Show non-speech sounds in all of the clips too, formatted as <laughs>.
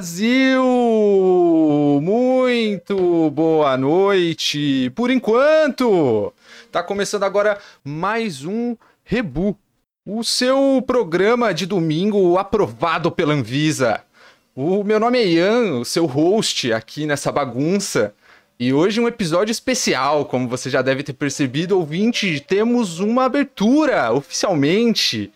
Brasil! Muito boa noite! Por enquanto, tá começando agora mais um Rebu, o seu programa de domingo aprovado pela Anvisa. O meu nome é Ian, o seu host aqui nessa bagunça. E hoje um episódio especial, como você já deve ter percebido, ouvinte, temos uma abertura oficialmente.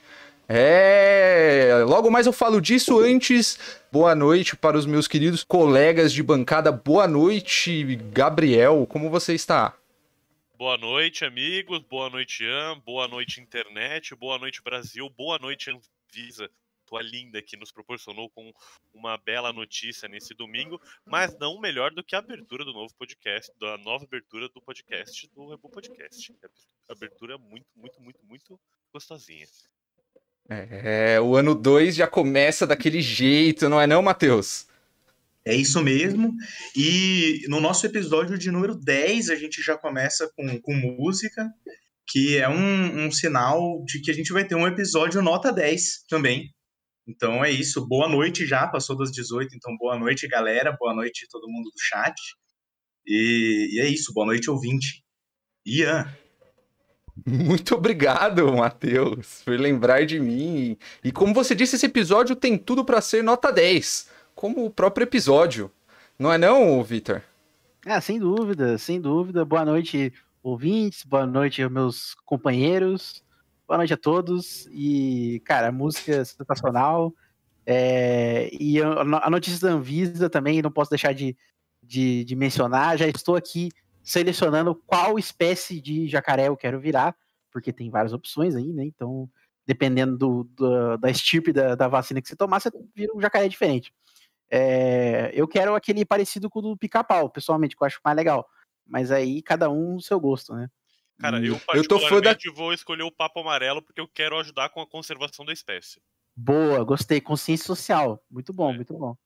É, logo mais eu falo disso antes. Boa noite para os meus queridos colegas de bancada. Boa noite, Gabriel. Como você está? Boa noite, amigos. Boa noite, Ian. Boa noite, internet. Boa noite, Brasil. Boa noite, Anvisa tua linda que nos proporcionou com uma bela notícia nesse domingo, mas não melhor do que a abertura do novo podcast, da nova abertura do podcast do Rebu Podcast. Abertura muito, muito, muito, muito gostosinha. É, o ano 2 já começa daquele jeito, não é não, Matheus? É isso mesmo. E no nosso episódio de número 10, a gente já começa com, com música, que é um, um sinal de que a gente vai ter um episódio nota 10 também. Então é isso. Boa noite já, passou das 18, então boa noite, galera. Boa noite todo mundo do chat. E, e é isso, boa noite, ouvinte. Ian. Muito obrigado, Matheus, por lembrar de mim. E como você disse, esse episódio tem tudo para ser nota 10, como o próprio episódio. Não é não, Vitor? Ah, sem dúvida, sem dúvida. Boa noite, ouvintes. Boa noite, meus companheiros. Boa noite a todos. E, cara, a música é sensacional. É, e a notícia da Anvisa também, não posso deixar de, de, de, mencionar. Já estou aqui selecionando qual espécie de jacaré eu quero virar, porque tem várias opções aí, né? Então, dependendo do, do, da estirpe da, da, vacina que você tomar, você vira um jacaré diferente. É, eu quero aquele parecido com o do pica-pau, pessoalmente, que eu acho mais legal. Mas aí cada um no seu gosto, né? Cara, eu particularmente eu da... vou escolher o papo amarelo porque eu quero ajudar com a conservação da espécie. Boa, gostei. Consciência social. Muito bom, é. muito bom.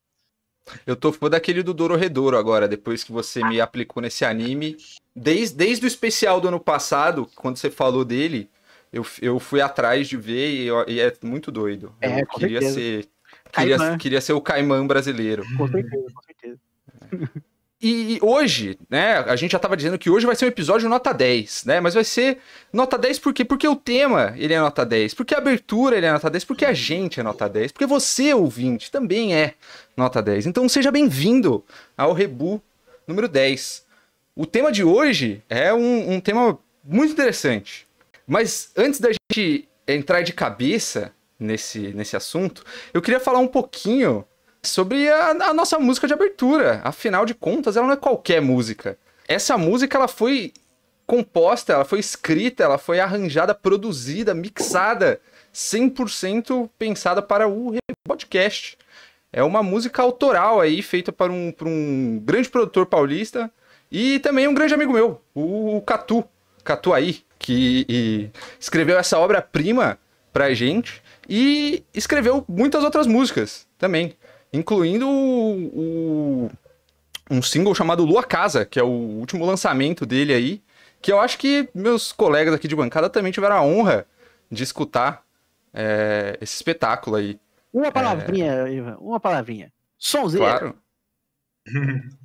Eu tô fã daquele do Dororedoro agora, depois que você me aplicou nesse anime. Desde, desde o especial do ano passado, quando você falou dele, eu, eu fui atrás de ver e, eu, e é muito doido. É, eu queria ser. Queria, queria ser o Caimã brasileiro. Com certeza, com certeza. E hoje, né, a gente já estava dizendo que hoje vai ser um episódio nota 10, né? Mas vai ser nota 10 por quê? Porque o tema, ele é nota 10, porque a abertura ele é nota 10, porque a gente é nota 10, porque você, ouvinte, também é nota 10. Então seja bem-vindo ao Rebu número 10. O tema de hoje é um, um tema muito interessante. Mas antes da gente entrar de cabeça nesse, nesse assunto, eu queria falar um pouquinho sobre a, a, nossa música de abertura. Afinal de contas, ela não é qualquer música. Essa música ela foi composta, ela foi escrita, ela foi arranjada, produzida, mixada, 100% pensada para o podcast. É uma música autoral aí, feita por um, por um grande produtor paulista e também um grande amigo meu, o Catu, Catu aí, que escreveu essa obra-prima pra gente e escreveu muitas outras músicas também incluindo o, o, um single chamado Lua Casa, que é o último lançamento dele aí, que eu acho que meus colegas aqui de bancada também tiveram a honra de escutar é, esse espetáculo aí. Uma palavrinha, é... Ivan, uma palavrinha. Sonzeiro. Claro. <laughs>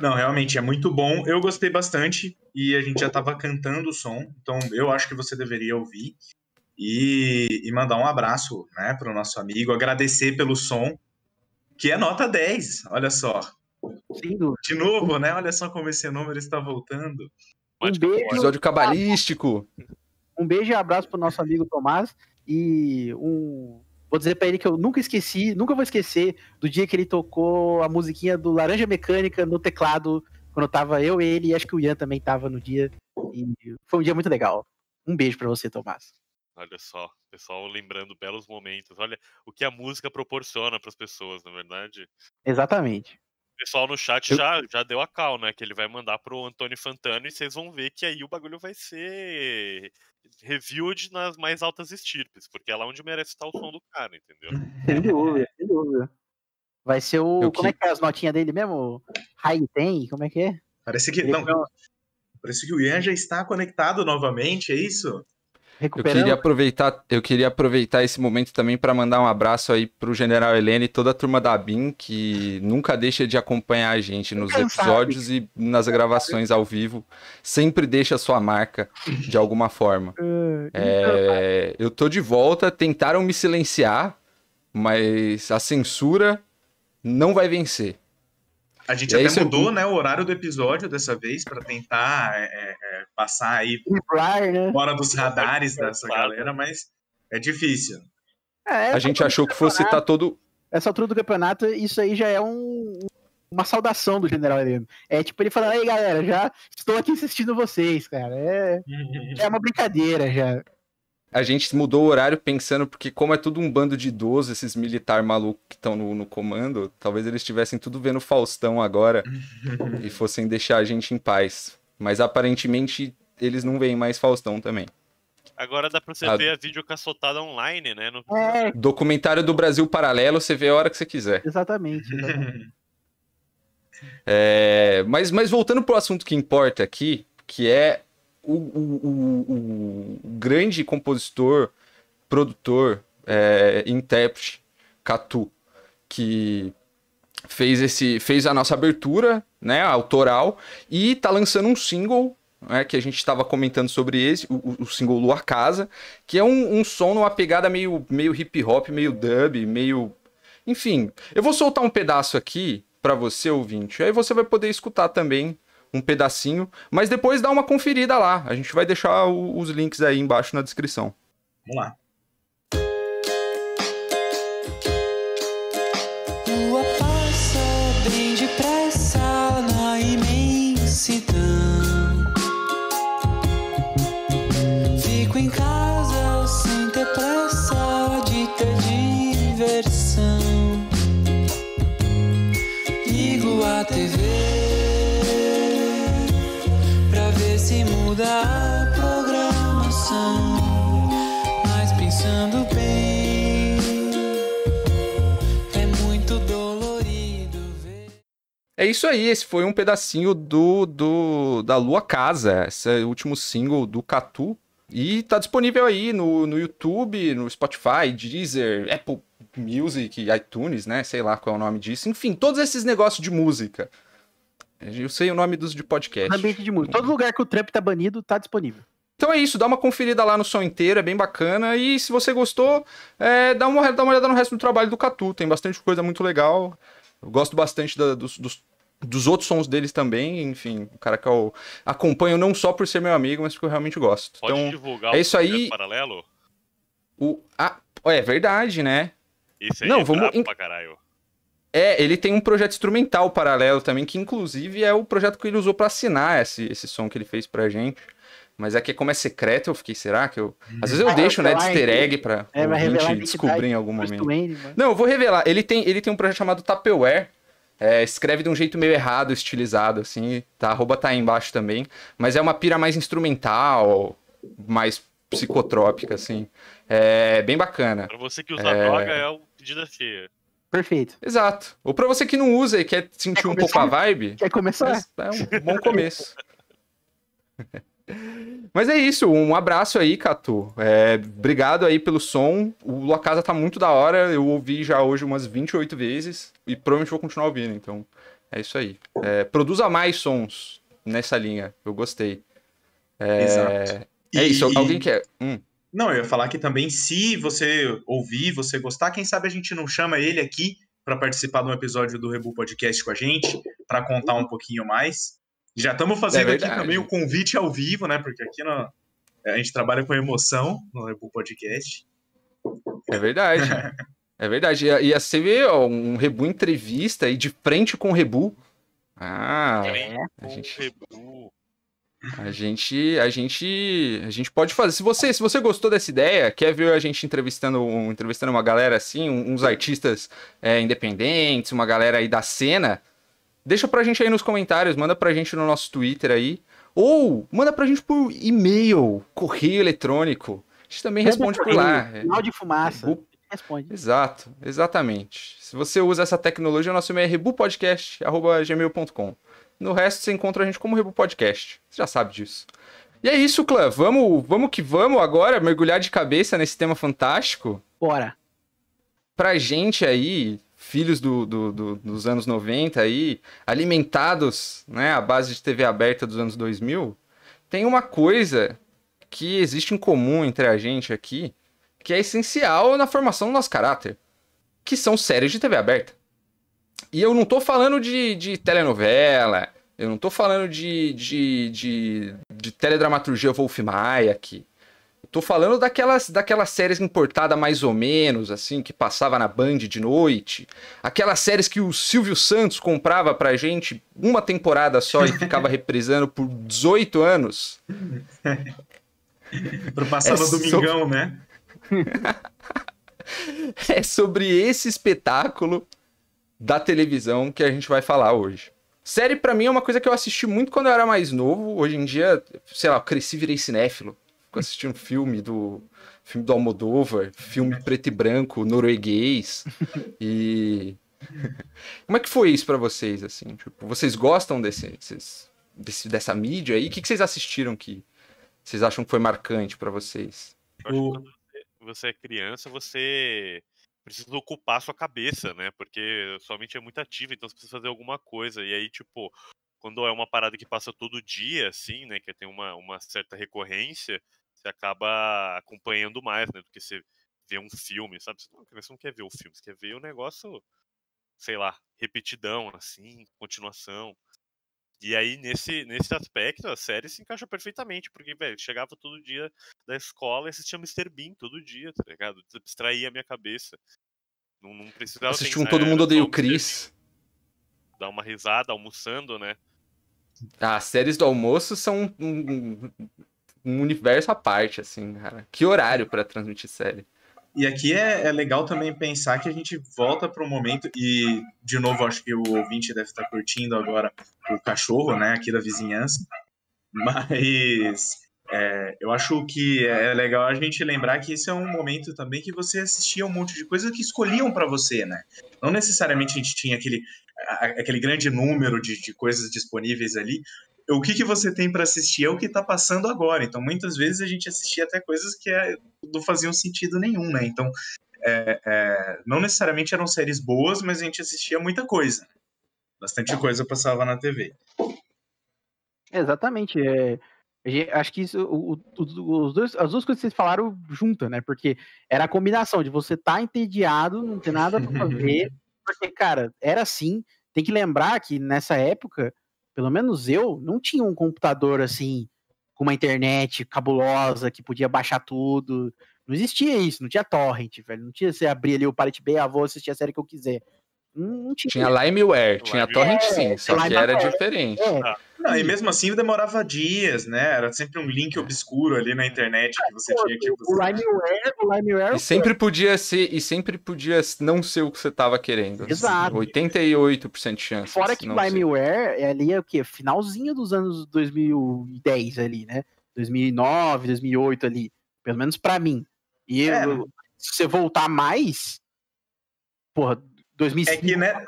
Não, realmente é muito bom. Eu gostei bastante e a gente já estava cantando o som, então eu acho que você deveria ouvir e, e mandar um abraço né, para o nosso amigo, agradecer pelo som, que é nota 10, olha só. De novo, né? Olha só como esse número está voltando. Um beijo, episódio cabalístico. Um beijo e abraço pro nosso amigo Tomás. E um. Vou dizer para ele que eu nunca esqueci, nunca vou esquecer do dia que ele tocou a musiquinha do Laranja Mecânica no teclado, quando tava eu, ele e acho que o Ian também tava no dia. E foi um dia muito legal. Um beijo para você, Tomás. Olha só, pessoal lembrando belos momentos. Olha o que a música proporciona para as pessoas, na é verdade. Exatamente. O pessoal no chat Eu... já, já deu a cal, né? Que ele vai mandar pro Antônio Fantano e vocês vão ver que aí o bagulho vai ser reviewed nas mais altas estirpes, porque é lá onde merece estar o som do cara, entendeu? <laughs> Sem dúvida, sem dúvida. Vai ser o. Eu como que... é que é as notinhas dele mesmo? High tem? Como é que é? Parece que. Não, parece que o Ian já está conectado novamente, é isso? Eu Recuperando. queria aproveitar, eu queria aproveitar esse momento também para mandar um abraço aí pro General Helene e toda a turma da BIM que nunca deixa de acompanhar a gente nos episódios e nas gravações ao vivo, sempre deixa sua marca de alguma forma. <laughs> É, eu tô de volta, tentaram me silenciar, mas a censura não vai vencer. A gente E até mudou, né, o horário do episódio dessa vez pra tentar é, é, passar aí né? fora dos radares dessa Claro. galera, mas é difícil. É, A gente achou que fosse estar todo. Essa altura do campeonato, isso aí já é um- uma saudação do General Heleno. É tipo ele falando, aí galera, já estou aqui assistindo vocês, cara. É, é uma brincadeira já. A gente mudou o horário pensando, porque como é tudo um bando de idosos, esses militar malucos que estão no, no comando, talvez eles estivessem tudo vendo Faustão agora <laughs> e fossem deixar a gente em paz. Mas aparentemente eles não veem mais Faustão também. Agora dá pra você Ah. ver a videocaçotada online, né? No... É, Documentário do Brasil Paralelo, você vê a hora que você quiser. exatamente. exatamente. <laughs> É, mas, mas voltando pro assunto que importa aqui, que é o, o- o- o grande compositor, produtor, é, intérprete, Catu, que fez esse fez a nossa abertura, né, autoral, e tá lançando um single, né, que a gente estava comentando sobre esse, o, o- single Lua Casa, que é um, um som numa pegada meio, meio hip hop, meio dub, meio enfim, eu vou soltar um pedaço aqui pra você, ouvinte. Aí você vai poder escutar também um pedacinho, mas depois dá uma conferida lá. A gente vai deixar o- os links aí embaixo na descrição. Vamos lá. Lua passa bem depressa na imensidão. Fico em casa sem ter pressa de ter diversão. Ligo a TV É isso aí, esse foi um pedacinho do, do da Lua Casa, esse é o último single do Catu. E tá disponível aí no, no YouTube, no Spotify, Deezer, Apple Music, iTunes, né? Sei lá qual é o nome disso. Enfim, todos esses negócios de música. Eu sei o nome dos de podcast. Ambiente de música. Todo lugar que o Trump tá banido, tá disponível. Então é isso, dá uma conferida lá no som inteiro, é bem bacana. E se você gostou, é, dá, uma, dá uma olhada no resto do trabalho do Catu, tem bastante coisa muito legal. Eu gosto bastante da- dos, dos, dos outros sons deles também, enfim, o cara que eu acompanho não só por ser meu amigo, mas porque eu realmente gosto. Pode então, divulgar é o isso aí. paralelo? o, ah, é verdade, né? Esse aí Não, é vamos pra caralho. É, ele tem um projeto instrumental paralelo também, que inclusive é o projeto que ele usou pra assinar esse, esse som que ele fez pra gente. Mas é que como é secreto, eu fiquei, será que eu... Às vezes eu Vai deixo, né, de easter egg pra É, ouvinte descobrir em algum momento. Mano. Não, eu vou revelar. Ele tem, ele tem um projeto chamado Tupperware. É, escreve de um jeito meio errado, estilizado, assim. Tá, a arroba tá aí embaixo também. Mas é uma pira mais instrumental, mais psicotrópica, assim. É bem bacana. Pra você que usa É. droga, é o pedida cheia. Perfeito. Exato. Ou pra você que não usa e quer sentir Quer um pouco a vibe, Quer começar? é um bom começo. <laughs> Mas é isso, um abraço aí, Catu. É, obrigado aí pelo som. O Lua Casa tá muito da hora. Eu ouvi já hoje umas 28 vezes e provavelmente vou continuar ouvindo. Então, é isso aí. É, produza mais sons nessa linha. Eu gostei. É, Exato. é isso. E- Alguém quer. Hum, Não, eu ia falar que também, se você ouvir, você gostar, quem sabe a gente não chama ele aqui para participar de um episódio do Rebu Podcast com a gente, para contar um pouquinho mais. Já estamos fazendo É aqui também o convite ao vivo, né? Porque aqui no- a gente trabalha com emoção no Rebu Podcast. é verdade. é verdade. Ia, ia ser ver, ó, um Rebu entrevista e de frente com o Rebu. Ah, a gente- Rebu. A gente, a gente, a gente pode fazer. Se você, se você gostou dessa ideia, quer ver a gente entrevistando, um- entrevistando uma galera assim, uns artistas é, independentes, uma galera aí da cena, deixa pra gente aí nos comentários, manda pra gente no nosso Twitter aí, ou manda pra gente por e-mail, correio eletrônico. A gente também responde por lá. É, Sinal de fumaça. Rebu- Responde. Exato, exatamente. Se você usa essa tecnologia, o nosso e-mail é rebupodcast.gmail.com. No resto, você encontra a gente como Rebu Podcast. Você já sabe disso. E é isso, clã. Vamos, vamos que vamos agora mergulhar de cabeça nesse tema fantástico. Bora. Pra gente aí, filhos do, do- do- dos anos 90 aí, alimentados, né, à base de TV aberta dos anos 2000, tem uma coisa que existe em comum entre a gente aqui, que é essencial na formação do nosso caráter, que são séries de TV aberta. E eu não tô falando de, de telenovela, eu não tô falando de, de, de, de teledramaturgia Wolf Maia aqui. Tô falando daquelas, daquelas séries importadas mais ou menos, assim, que passava na Band de noite. Aquelas séries que o Silvio Santos comprava pra gente uma temporada só e ficava <laughs> reprisando por 18 anos. <laughs> Pra passar É no domingão, né? <laughs> É sobre esse espetáculo da televisão que a gente vai falar hoje. Série pra mim é uma coisa que eu assisti muito quando eu era mais novo. Hoje em dia, sei lá, eu cresci e virei cinéfilo. Fico assistindo filme do filme do Almodóvar, filme preto e branco, norueguês. E <laughs> como é que foi isso pra vocês assim? Tipo, vocês gostam desse, desses- desse- dessa mídia aí? O que, que vocês assistiram que vocês acham que foi marcante pra vocês? Eu acho que O- quando você, você é criança, você precisa ocupar a sua cabeça, né? Porque sua mente é muito ativa, então você precisa fazer alguma coisa. E aí, tipo, quando é uma parada que passa todo dia, assim, né? Que tem uma, uma certa recorrência, você acaba acompanhando mais, né? Do que você vê um filme, sabe? Você não, você não quer ver o filme, você quer ver o negócio, sei lá, repetidão, assim, continuação. E aí, nesse, nesse aspecto, a série se encaixa perfeitamente, porque, velho, chegava todo dia da escola e assistia Mr. Bean todo dia, tá ligado? Distraía a minha cabeça. Não, não precisava Assistiu um pensar, Todo Mundo Odeia o Chris. Dar uma risada, almoçando, né? As séries do almoço são um, um- um universo à parte, assim, cara. Que horário pra transmitir série? E aqui é, é legal também pensar que a gente volta para um momento, e de novo, acho que o ouvinte deve estar curtindo agora o cachorro, né, aqui da vizinhança, <laughs> mas é, eu acho que é legal a gente lembrar que esse é um momento também que você assistia um monte de coisas que escolhiam para você, né? Não necessariamente a gente tinha aquele, aquele grande número de, de coisas disponíveis ali. O que, que você tem para assistir é o que está passando agora. Então, muitas vezes a gente assistia até coisas que é, não faziam sentido nenhum, né? Então, é, é, não necessariamente eram séries boas, mas a gente assistia muita coisa. Bastante coisa passava na TV. Exatamente. É, acho que isso, o- o- os dois, as duas coisas que vocês falaram juntas, né? Porque era a combinação de você estar entediado, não ter nada pra <laughs> fazer. Porque, cara, era assim. Tem que lembrar que nessa época, pelo menos eu, não tinha um computador assim, com uma internet cabulosa, que podia baixar tudo. Não existia isso, não tinha torrent, velho. Não tinha você abrir ali o Pirate Bay, ah, vou assistir a série que eu quiser. Não, tinha. Tinha Limeware, tinha. Torrent sim, só que era diferente. É, Não, e mesmo assim demorava dias, né? Era sempre um link obscuro ali na internet que você tinha que o buscar. Limeware, o Limeware E sempre podia ser, e sempre podia não ser o que você tava querendo. Exato. 88% de chance. Fora que o. Limeware é ali é o quê? Finalzinho dos anos 2010 ali, né? 2009, 2008 ali. Pelo menos pra mim. E É. eu- se você voltar mais, porra, É 2005. que né,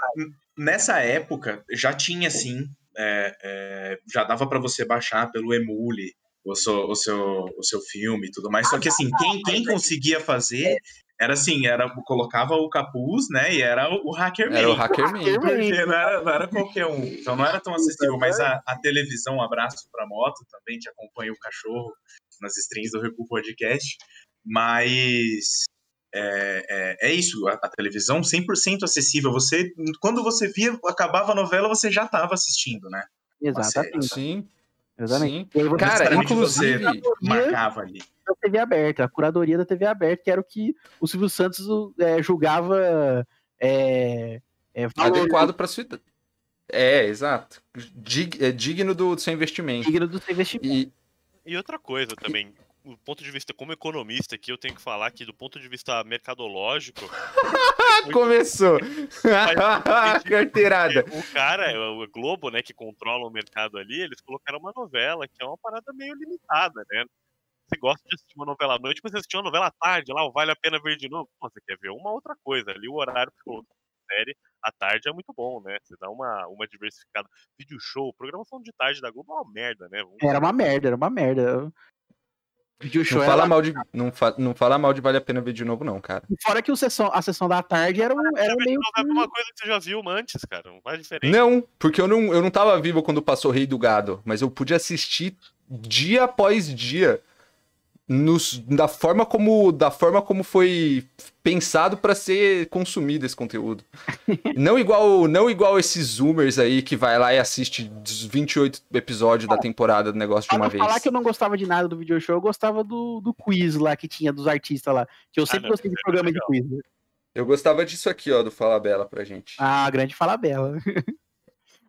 nessa época já tinha sim, é, é, já dava pra você baixar pelo Emule o seu, o seu, o seu filme e tudo mais. Só que assim, quem, quem conseguia fazer era assim, era colocava o capuz, né? E era o hacker Era o Man. Hackerman. Porque não era, não era qualquer um. Então não era tão acessível. Mas a, a televisão, um abraço pra moto também, que acompanha o cachorro nas strings do Recu Podcast. Mas é, é, é isso, a, a televisão 100% acessível. Você, quando você via, acabava a novela, você já estava assistindo, né? Exatamente. Sim, exatamente. sim. Aí Cara, inclusive- você marcava ali. da TV aberta, a curadoria da TV aberta, que era o que o Silvio Santos é, julgava é, é, Adequado pra sua idade. É, exato. Dig- é digno do seu investimento. digno do seu investimento. E, E outra coisa também, do ponto de vista como economista aqui, eu tenho que falar que do ponto de vista mercadológico, <laughs> começou. <laughs> Carteirada. o cara, o Globo, né, que controla o mercado ali, eles colocaram uma novela que é uma parada meio limitada, né? Você gosta de assistir uma novela à noite, mas você assistiu uma novela à tarde lá, o vale a pena ver de novo. Pô, você quer ver uma outra coisa ali, o horário que colocou a série à tarde tarde é muito bom, né? Você dá uma, uma diversificada. Vídeo show, programação de tarde da Globo é uma merda, né? Vamos- Era uma merda, era uma merda. Show Não era fala, lá- mal de, não, fa- não fala mal de Vale a Pena Ver de novo, não, cara. Fora que o sessão, a sessão da tarde era, um, era meio. Não é uma coisa que você já viu antes, cara. Não faz diferença. Não, porque eu não, eu não tava vivo quando passou Rei do Gado, mas eu pude assistir dia após dia nos, da, forma como, da forma como foi pensado pra ser consumido esse conteúdo. <laughs> não igual não igual esses zoomers aí que vai lá e assiste os 28 episódios da temporada do negócio de Pra uma não vez. falar que eu não gostava de nada do video show, eu gostava do, do quiz lá que tinha dos artistas lá. Que eu sempre não, gostei de é programa de legal. quiz. Eu gostava disso aqui, ó, do Fala Bela pra gente. Ah, grande fala bela. <laughs>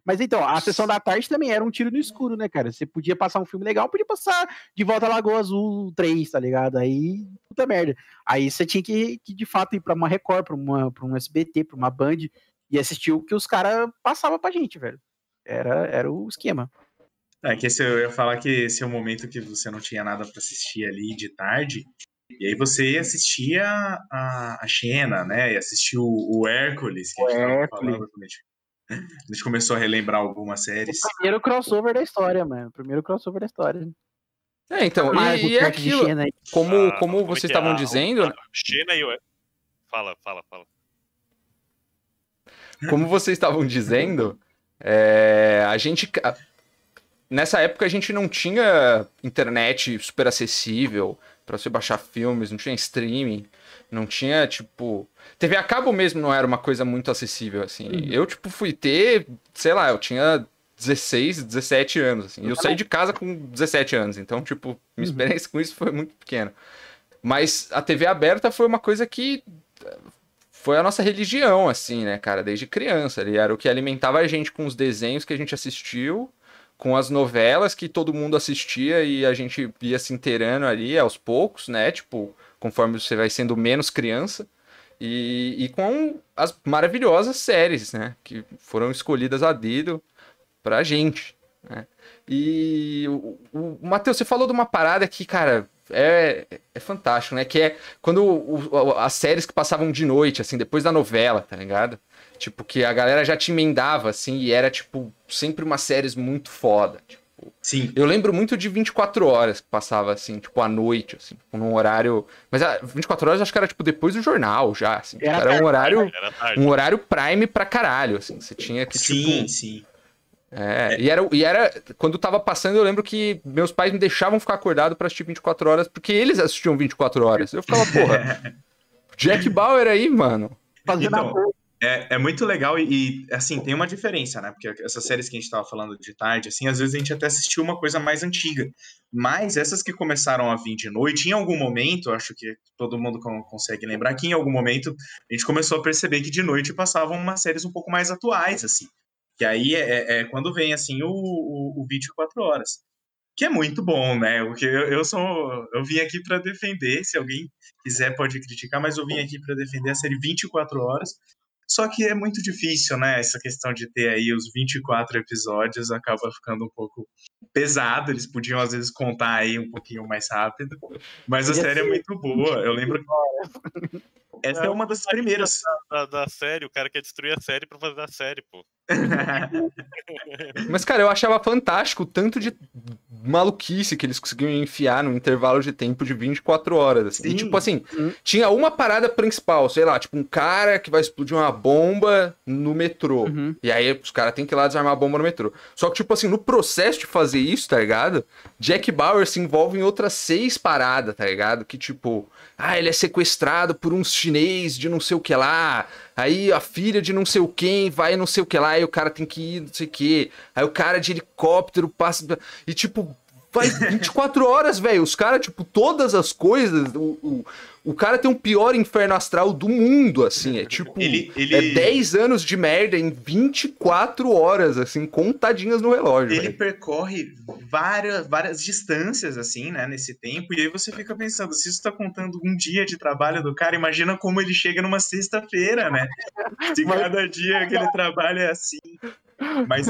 Mas então, a sessão da tarde também era um tiro no escuro, né, cara? Você podia passar um filme legal, podia passar de volta à Lagoa Azul 3, tá ligado? Aí, puta merda. Aí você tinha que, que de fato ir pra uma Record, pra, uma, pra um SBT, pra uma Band e assistir o que os caras passavam pra gente, velho. Era, era o esquema. É que esse, eu ia falar que esse é o momento que você não tinha nada pra assistir ali de tarde. E aí você assistia a, a Xena, né? E assistia o, o Hércules, que a gente tava Hércules. falando a gente, começou a relembrar algumas séries. Primeiro crossover da história, mano. Primeiro crossover da história. É, então, e, o e é aquilo, Xena como, Ah, como é vocês é? estavam A- dizendo, Xena e o. Fala, fala, fala. como vocês estavam dizendo, é, a gente. Nessa época a gente não tinha internet super acessível pra você baixar filmes, não tinha streaming, não tinha, tipo. TV a cabo mesmo não era uma coisa muito acessível, assim. Eu, tipo, fui ter, sei lá, eu tinha 16, 17 anos, assim. Eu saí de casa com 17 anos, então, tipo, minha experiência com isso foi muito pequena. Mas a TV aberta foi uma coisa que foi a nossa religião, assim, né, cara, desde criança. Ele era o que alimentava a gente com os desenhos que a gente assistiu, com as novelas que todo mundo assistia e a gente ia se inteirando ali aos poucos, né, tipo, conforme você vai sendo menos criança. E, e com as maravilhosas séries, né, que foram escolhidas a dedo pra gente, né. E o, o, Matheus, você falou de uma parada que, cara, é, é fantástico, né? Que é quando o- as séries que passavam de noite, assim, depois da novela, tá ligado? Tipo, que a galera já te emendava, assim, e era, tipo, sempre umas séries muito foda. Tipo, Sim. eu lembro muito de 24 horas que passava, assim, tipo, à noite, assim, tipo, num horário. Mas ah, 24 horas acho que era, tipo, depois do jornal já, assim. tipo, Era Era, um horário. Era. Um horário prime pra caralho, assim. Você tinha que, tipo. Sim, sim. É, E, era, e era. Quando tava passando, eu lembro que meus pais me deixavam ficar acordado pra assistir 24 horas, porque eles assistiam 24 horas. Eu ficava, porra. <laughs> Jack Bauer aí, mano. Fazendo Então, a boa. É, é muito legal e, e, assim, tem uma diferença, né? Porque essas séries que a gente tava falando de tarde, assim, às vezes a gente até assistiu uma coisa mais antiga. Mas essas que começaram a vir de noite, em algum momento, acho que todo mundo con- consegue lembrar que em algum momento a gente começou a perceber que de noite passavam umas séries um pouco mais atuais, assim. Que aí é, é- é quando vem, assim, o, o, o 24 horas. Que é muito bom, né? Porque eu, eu sou. Eu vim aqui para defender, se alguém quiser pode criticar, mas eu vim aqui para defender a série 24 horas. Só que é muito difícil, né? Essa questão de ter aí os 24 episódios acaba ficando um pouco pesado. Eles podiam, às vezes, contar aí um pouquinho mais rápido. Mas a série é muito boa. Eu lembro que. Essa é uma das primeiras. Da, da série, o cara quer destruir a série pra fazer a série, pô. Mas, cara, eu achava fantástico o tanto de maluquice que eles conseguiam enfiar num intervalo de tempo de 24 horas. Assim. E, tipo assim, Hum. tinha uma parada principal, sei lá, tipo, um cara que vai explodir uma bomba no metrô. Uhum. E aí os caras têm que ir lá desarmar a bomba no metrô. Só que, tipo assim, no processo de fazer isso, tá ligado? Jack Bauer se envolve em outras seis paradas, tá ligado? Que, tipo, ah, ele é sequestrado por uns chinês de não sei o que lá. Aí a filha de não sei o quem vai não sei o que lá. E o cara tem que ir não sei o que. Aí o cara de helicóptero passa. E, tipo, vai 24 horas, velho. Os caras, tipo, todas as coisas. O, o, o cara tem o pior inferno astral do mundo, assim. É tipo. Ele- ele- É 10 anos de merda em 24 horas, assim, contadinhas no relógio. ele velho. percorre várias, várias distâncias, assim, né, nesse tempo, e aí você fica pensando, se isso tá contando um dia de trabalho do cara, imagina como ele chega numa sexta-feira, né? Se Mas- cada dia que ele trabalha é assim. Mas,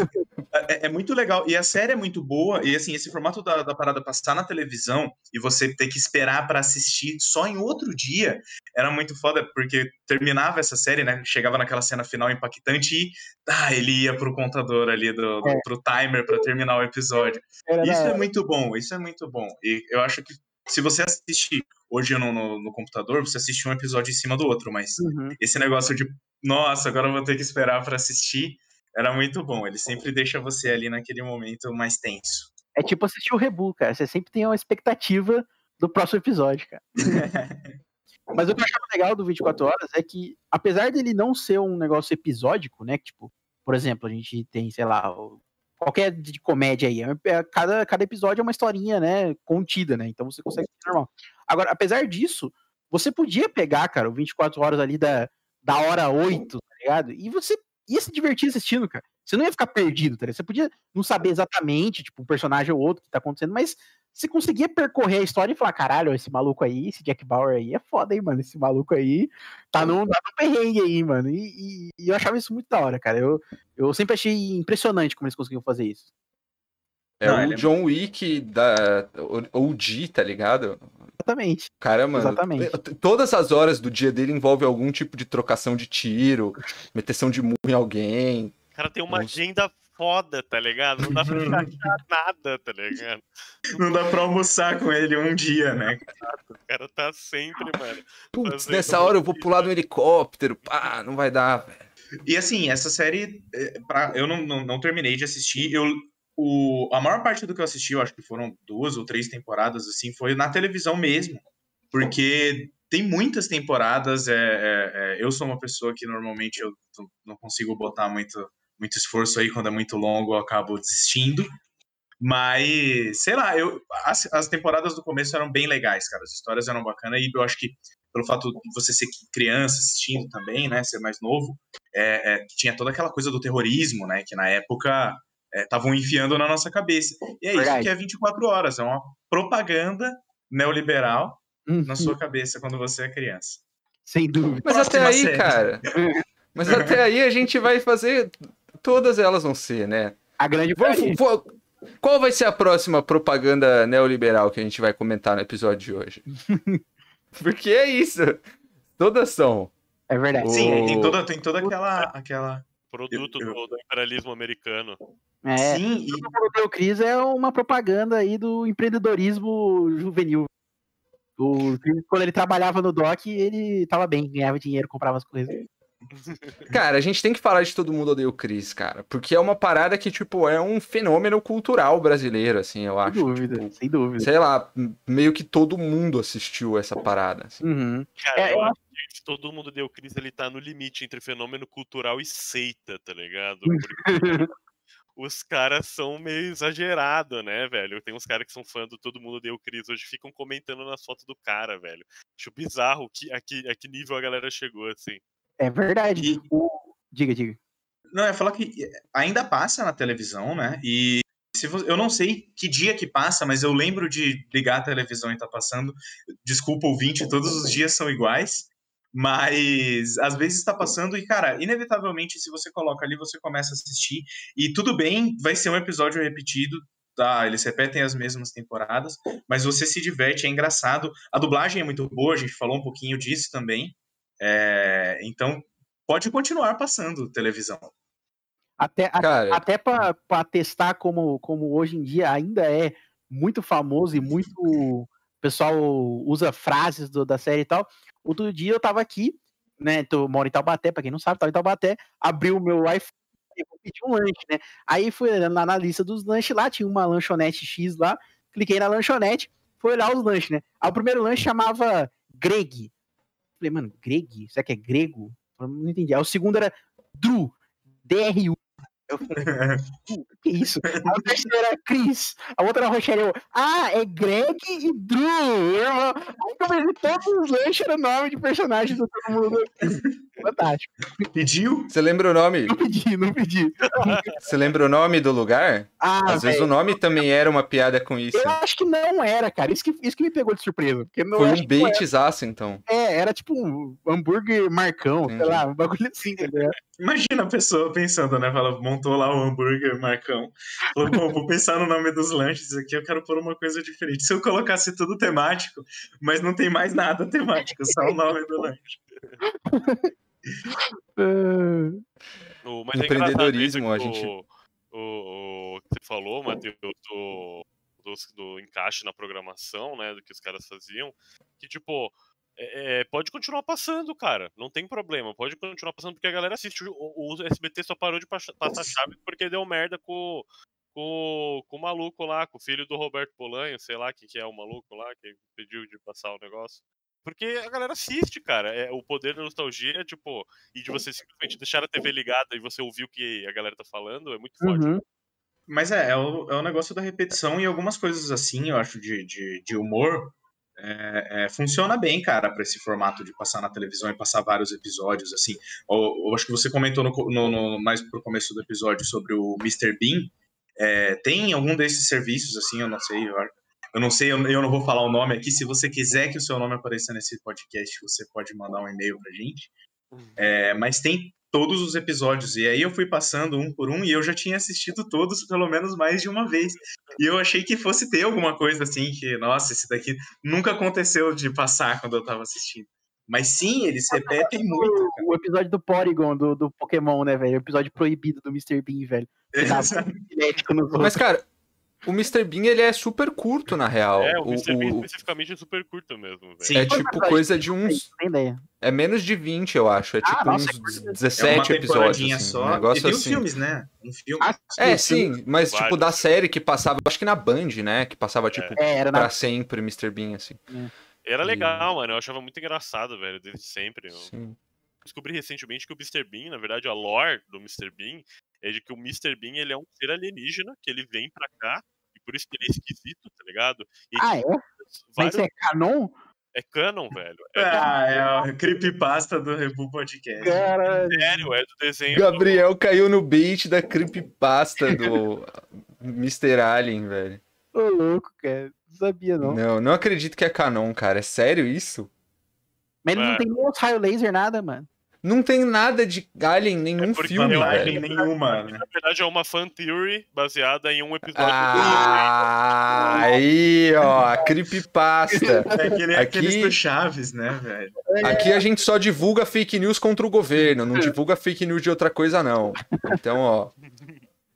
É, é muito legal. E a série é muito boa. E assim, esse formato da, da parada passar na televisão e você ter que esperar pra assistir só em outro dia era muito foda, porque terminava essa série, né? Chegava naquela cena final impactante e ah, ele ia pro contador ali, do, do, É. pro timer pra terminar o episódio. Era Isso é muito bom, isso é muito bom. E eu acho que se você assistir hoje no, no, no computador, você assiste um episódio em cima do outro, mas Uhum. esse negócio de, nossa, agora eu vou ter que esperar pra assistir, era muito bom. Ele sempre deixa você ali naquele momento mais tenso. É tipo assistir o Rebu, cara. Você sempre tem uma expectativa do próximo episódio, cara. <laughs> Mas o que eu achava legal do 24 Horas é que, apesar dele não ser um negócio episódico, né? Que, tipo, por exemplo, a gente tem, sei lá, qualquer de comédia aí. é- é- cada, cada episódio é uma historinha, né? Contida, né? Então você consegue normal. Agora, apesar disso, você podia pegar, cara, o 24 Horas ali da, da hora 8, tá ligado? E você ia se divertir assistindo, cara. Você não ia ficar perdido, tá ligado? Você podia não saber exatamente, tipo, um personagem ou outro que tá acontecendo, mas você conseguia percorrer a história e falar, caralho, esse maluco aí, esse Jack Bauer aí é foda, hein, mano? Esse maluco aí tá num, tá num perrengue aí, mano. E, e- e eu achava isso muito da hora, cara. Eu, eu sempre achei impressionante como eles conseguiam fazer isso. É Não, o é John Wick da OG, tá ligado? Exatamente. Cara, mano, Exatamente. t- todas as horas do dia dele envolve algum tipo de trocação de tiro, meteção de murro em alguém. O cara tem uma Nossa. agenda foda, tá ligado? Não dá pra <laughs> nada, tá ligado? Não dá pra almoçar com ele um dia, né? O cara tá sempre, mano. Putz, nessa hora eu vou pular no helicóptero. Pá, não vai dar, velho. E assim, essa série, é, pra, eu não, não, não terminei de assistir. Eu, o, a maior parte do que eu assisti, eu acho que foram duas ou três temporadas, assim, foi na televisão mesmo. Porque tem muitas temporadas. É, é, é, eu sou uma pessoa que normalmente eu não consigo botar muito, muito esforço aí quando é muito longo, eu acabo desistindo. Mas, sei lá, eu, as, as temporadas do começo eram bem legais, cara. As histórias eram bacanas e eu acho que pelo fato de você ser criança assistindo também, né, ser mais novo, é, é, tinha toda aquela coisa do terrorismo, né, que na época estavam enfiando na nossa cabeça. E é isso Verdade. que é 24 horas, é uma propaganda neoliberal Hum, na sua cabeça quando você é criança. Sem dúvida. Mas Próxima até aí, série. cara. <laughs> Mas até aí a gente vai fazer. Todas elas vão ser, né? A grande Vamos- maioria. vo- Qual vai ser a próxima propaganda neoliberal que a gente vai comentar no episódio de hoje? <laughs> Porque é isso. Todas são. É verdade. Sim, O- tem toda, tem toda aquela, aquela. Produto Eu- eu- Do, do imperialismo americano. É. Sim, e O Deu Cris é uma propaganda aí do empreendedorismo juvenil. O, quando ele trabalhava no DOC, ele tava bem, ganhava dinheiro, comprava as coisas. <laughs> Cara, a gente tem que falar de Todo Mundo Odeia o Chris, cara. Porque é uma parada que, tipo, é um fenômeno cultural brasileiro, assim, eu Sem acho. dúvida, Tipo, sem dúvida. sei lá, meio que todo mundo assistiu essa parada. assim. Uhum. Cara, É, eu acho que todo mundo deu crise, ele tá no limite entre fenômeno cultural e seita, tá ligado? <laughs> Porque os caras são meio exagerados, né, velho? Tem uns caras que são fã do Todo Mundo Deu Crise, hoje ficam comentando nas fotos do cara, velho. Acho bizarro que, a, que, a que nível a galera chegou, assim. É verdade. E- O- Diga, diga. Não, ia falar que ainda passa na televisão, né? E se vo- eu não sei que dia que passa, mas eu lembro de ligar a televisão e tá passando. Desculpa, ouvinte, todos os dias são iguais. Mas às vezes está passando e, cara, inevitavelmente, se você coloca ali, você começa a assistir. E tudo bem, vai ser um episódio repetido, tá? Eles repetem as mesmas temporadas, mas você se diverte, é engraçado. A dublagem é muito boa, a gente falou um pouquinho disso também. É, então, pode continuar passando televisão. Até, a- até pra, pra testar como, como hoje em dia ainda é muito famoso e muito. Pessoal usa frases do- da série e tal. Outro dia eu tava aqui, né? Tô, moro em Taubaté, pra quem não sabe, tava em Taubaté, abri o meu iPhone e vou um lanche, né? Aí fui lá na lista dos lanches lá, tinha uma lanchonete X lá, cliquei na lanchonete, fui olhar os lanches, né? Aí o primeiro lanche chamava Greg. Falei, mano, Greg? Será que é grego? Eu não entendi. Aí o segundo era Dru, D-R-U. Eu falei, <laughs> "Hum, o que isso? A terceira era Cris, a outra era Rochelle. Eu, ah, é Greg e Drew. Eu, aí comecei todos os lanches eram nome de personagens do todo mundo. <laughs> Fantástico. Pediu? Você lembra o nome? Não pedi, não pedi. Você lembra o nome do lugar? Ah, Às vezes o nome também era uma piada com isso. eu acho que não era, cara. Isso que, isso que me pegou de surpresa. Porque não Foi um baitzaço, então. era. É, era tipo um hambúrguer marcão, sei Entendi. lá, um bagulho assim, entendeu? Imagina a pessoa pensando, né? Fala, montou lá o hambúrguer Marcão. Falou, bom, vou pensar no nome dos lanches aqui, eu quero pôr uma coisa diferente. Se eu colocasse tudo temático, mas não tem mais nada temático, só o nome do lanche. <laughs> O, mas é Empreendedorismo, a que gente- O, o, o que você falou, Matheus, do, do, do encaixe na programação, né? Do que os caras faziam. Que, tipo, é, é, pode continuar passando, cara. Não tem problema. Pode continuar passando porque a galera assiste. O, o SBT só parou de passa- passar chave porque deu merda com, com, com o maluco lá, com o filho do Roberto Polanho, sei lá quem que é o maluco lá, que pediu de passar o negócio. Porque a galera assiste, cara. É, o poder da nostalgia, tipo, e de você simplesmente deixar a TV ligada e você ouvir o que a galera tá falando, é muito forte. uhum. Mas é, é o, é o negócio da repetição e algumas coisas assim, eu acho, de, de, de humor, é, é, funciona bem, cara, pra esse formato de passar na televisão e passar vários episódios, assim. Eu, eu acho que você comentou no, no, no- mais pro começo do episódio sobre o Mr. Bean. É, tem algum desses serviços, assim, eu não sei, eu, eu não sei, eu, eu não vou falar o nome aqui. Se você quiser que o seu nome apareça nesse podcast, você pode mandar um e-mail pra gente. É, mas tem todos os episódios. E aí eu fui passando um por um e eu já tinha assistido todos pelo menos mais de uma vez. E eu achei que fosse ter alguma coisa assim que, nossa, esse daqui nunca aconteceu de passar quando eu tava assistindo. Mas sim, eles repetem muito. O, o episódio do Porygon, do, do Pokémon, né, velho? O episódio proibido do Mr. Bean, velho. <laughs> Nos outros. Mas, cara, o Mr. Bean, ele é super curto, na real. É, o O- Mr. Bean o- especificamente é super curto mesmo, velho. Sim. é tipo coisa de uns. É menos de 20, eu acho. É Ah, tipo nossa, é uns curto mesmo. É 17 uma episódios. Assim, só. um negócio e assim. filmes, né? Um filme. Ah, É, sim, mas tipo da série que passava, acho que na Band, né? Que passava tipo É, era na pra sempre Mr. Bean, assim. Era legal, mano. Eu achava muito engraçado, velho, desde sempre. Eu Sim. descobri recentemente que o Mr. Bean, na verdade, a lore do Mr. Bean é de que o Mr. Bean ele é um ser alienígena, que ele vem pra cá, e por isso que ele é esquisito, tá ligado? E Ah, é? Mas vários... isso é canon? é canon, velho. É Ah, é a creepypasta do Rebu Podcast. Cara, sério, é do desenho. Gabriel caiu no bait da creepypasta do <laughs> Mr. Alien, velho. ô louco, cara. Não sabia, não. Não, não acredito que é canon, cara. É sério isso? Mas ele não É. tem nem os raio laser, nada, mano. Não tem nada de Alien em nenhum porque filme, Imagem velho. nenhuma, né? Na verdade, é uma fan theory baseada em um episódio Ah, aí, ó, a creepypasta. É que nem Aqui- aqueles do Chaves, né, velho? Aqui a gente só divulga fake news contra o governo, não divulga fake news de outra coisa, não. Então, ó,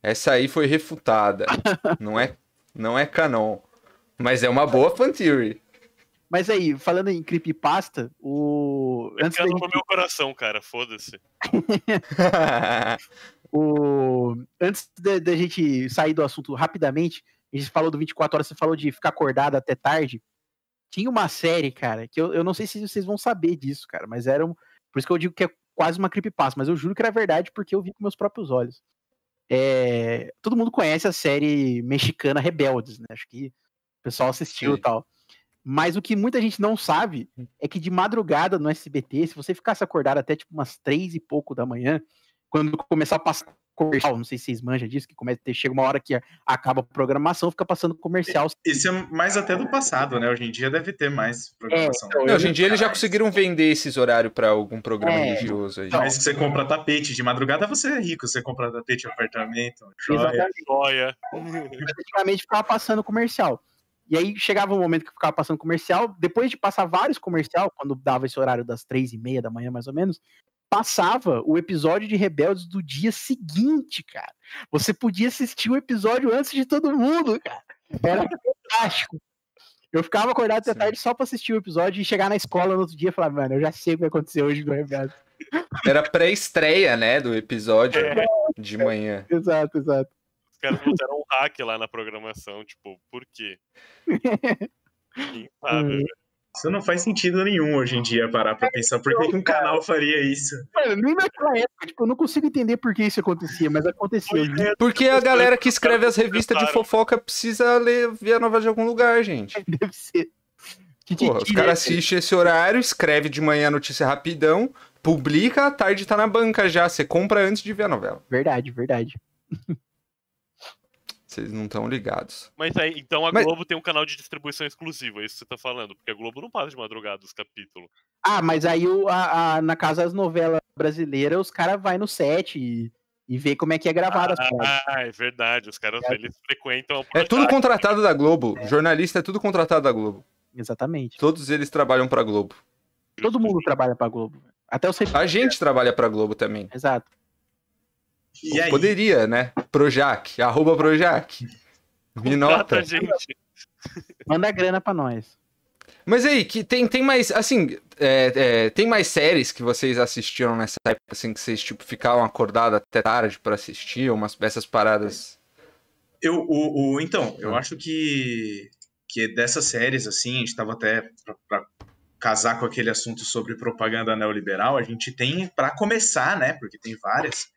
essa aí foi refutada. Não é, não é canon. Mas é uma boa fan theory. Mas aí, falando em creepypasta, o. do Antes no gente, meu coração, cara, foda-se. <laughs> o... Antes da gente sair do assunto rapidamente, a gente falou do 24 horas, você falou de ficar acordado até tarde. Tinha uma série, cara, que eu, eu não sei se vocês vão saber disso, cara, mas era um. Por isso que eu digo que é quase uma creepypasta, mas eu juro que era verdade porque eu vi com meus próprios olhos. É, Todo mundo conhece a série mexicana Rebeldes, né? Acho que o pessoal assistiu e tal. Mas o que muita gente não sabe é que de madrugada no SBT, se você ficasse acordado até tipo umas três e pouco da manhã, quando começar a passar comercial, não sei se vocês manjam disso, que começa, chega uma hora que acaba a programação, fica passando comercial. Isso é mais até do passado, né? Hoje em dia deve ter mais programação. então, Não, hoje em dia eles já conseguiram vender esses horários pra algum programa É, religioso aí. Mas que você compra tapete de madrugada, você é rico. Você compra tapete, apartamento, joia. Exatamente. Joia. Antigamente ficava passando comercial. E aí chegava um momento que ficava passando comercial, depois de passar vários comercial, quando dava esse horário das três e meia da manhã, mais ou menos, passava o episódio de Rebeldes do dia seguinte, cara. Você podia assistir o episódio antes de todo mundo, cara. Era fantástico. Eu ficava acordado até Sim. tarde só pra assistir o episódio e chegar na escola no outro dia e falar, mano, eu já sei o que vai acontecer hoje no Rebeldes. Era pré-estreia, né, do episódio É. de manhã. Exato, exato. Os caras botaram um hack lá na programação, tipo, por quê? Quem <laughs> sabe, velho? Isso não faz sentido nenhum hoje em dia parar pra pensar. Por que que um canal faria isso? Mano, nem naquela época, tipo, eu não consigo entender por que isso acontecia, mas acontecia. Ideia Porque a galera que escreve as revistas de fofoca precisa ler, ver a novela de algum lugar, gente. <laughs> Deve ser. Que Porra, os caras assistem esse horário, escreve de manhã a notícia rapidão, publica, à tarde tá na banca já. Você compra antes de ver a novela. Verdade, verdade. Vocês não estão ligados. Mas aí, então a Mas- Globo tem um canal de distribuição exclusivo, é isso que você tá falando. Porque a Globo não passa de madrugada os capítulos. Ah, mas aí o, a, a- na casa das novelas brasileiras, os caras vão no set e, e vê como é que é gravado as paradas. Ah, é verdade. Os caras É. eles frequentam. a É tudo contratado da Globo. Jornalista é tudo contratado da Globo. Exatamente. Todos eles trabalham pra Globo. Todo mundo trabalha pra Globo. Até os A gente trabalha pra Globo também. Exato. E aí, Poderia, né? Projac, arroba Projac. Me Contrata nota. a gente. Manda grana pra nós. Mas aí, que tem, tem mais, assim, é, é, tem mais séries que vocês assistiram nessa época, assim, que vocês, tipo, ficavam acordados até tarde pra assistir, umas dessas paradas. eu, o, o- então, eu acho que, que dessas séries, assim, a gente tava até pra, pra casar com aquele assunto sobre propaganda neoliberal, a gente tem, pra começar, né, porque tem várias,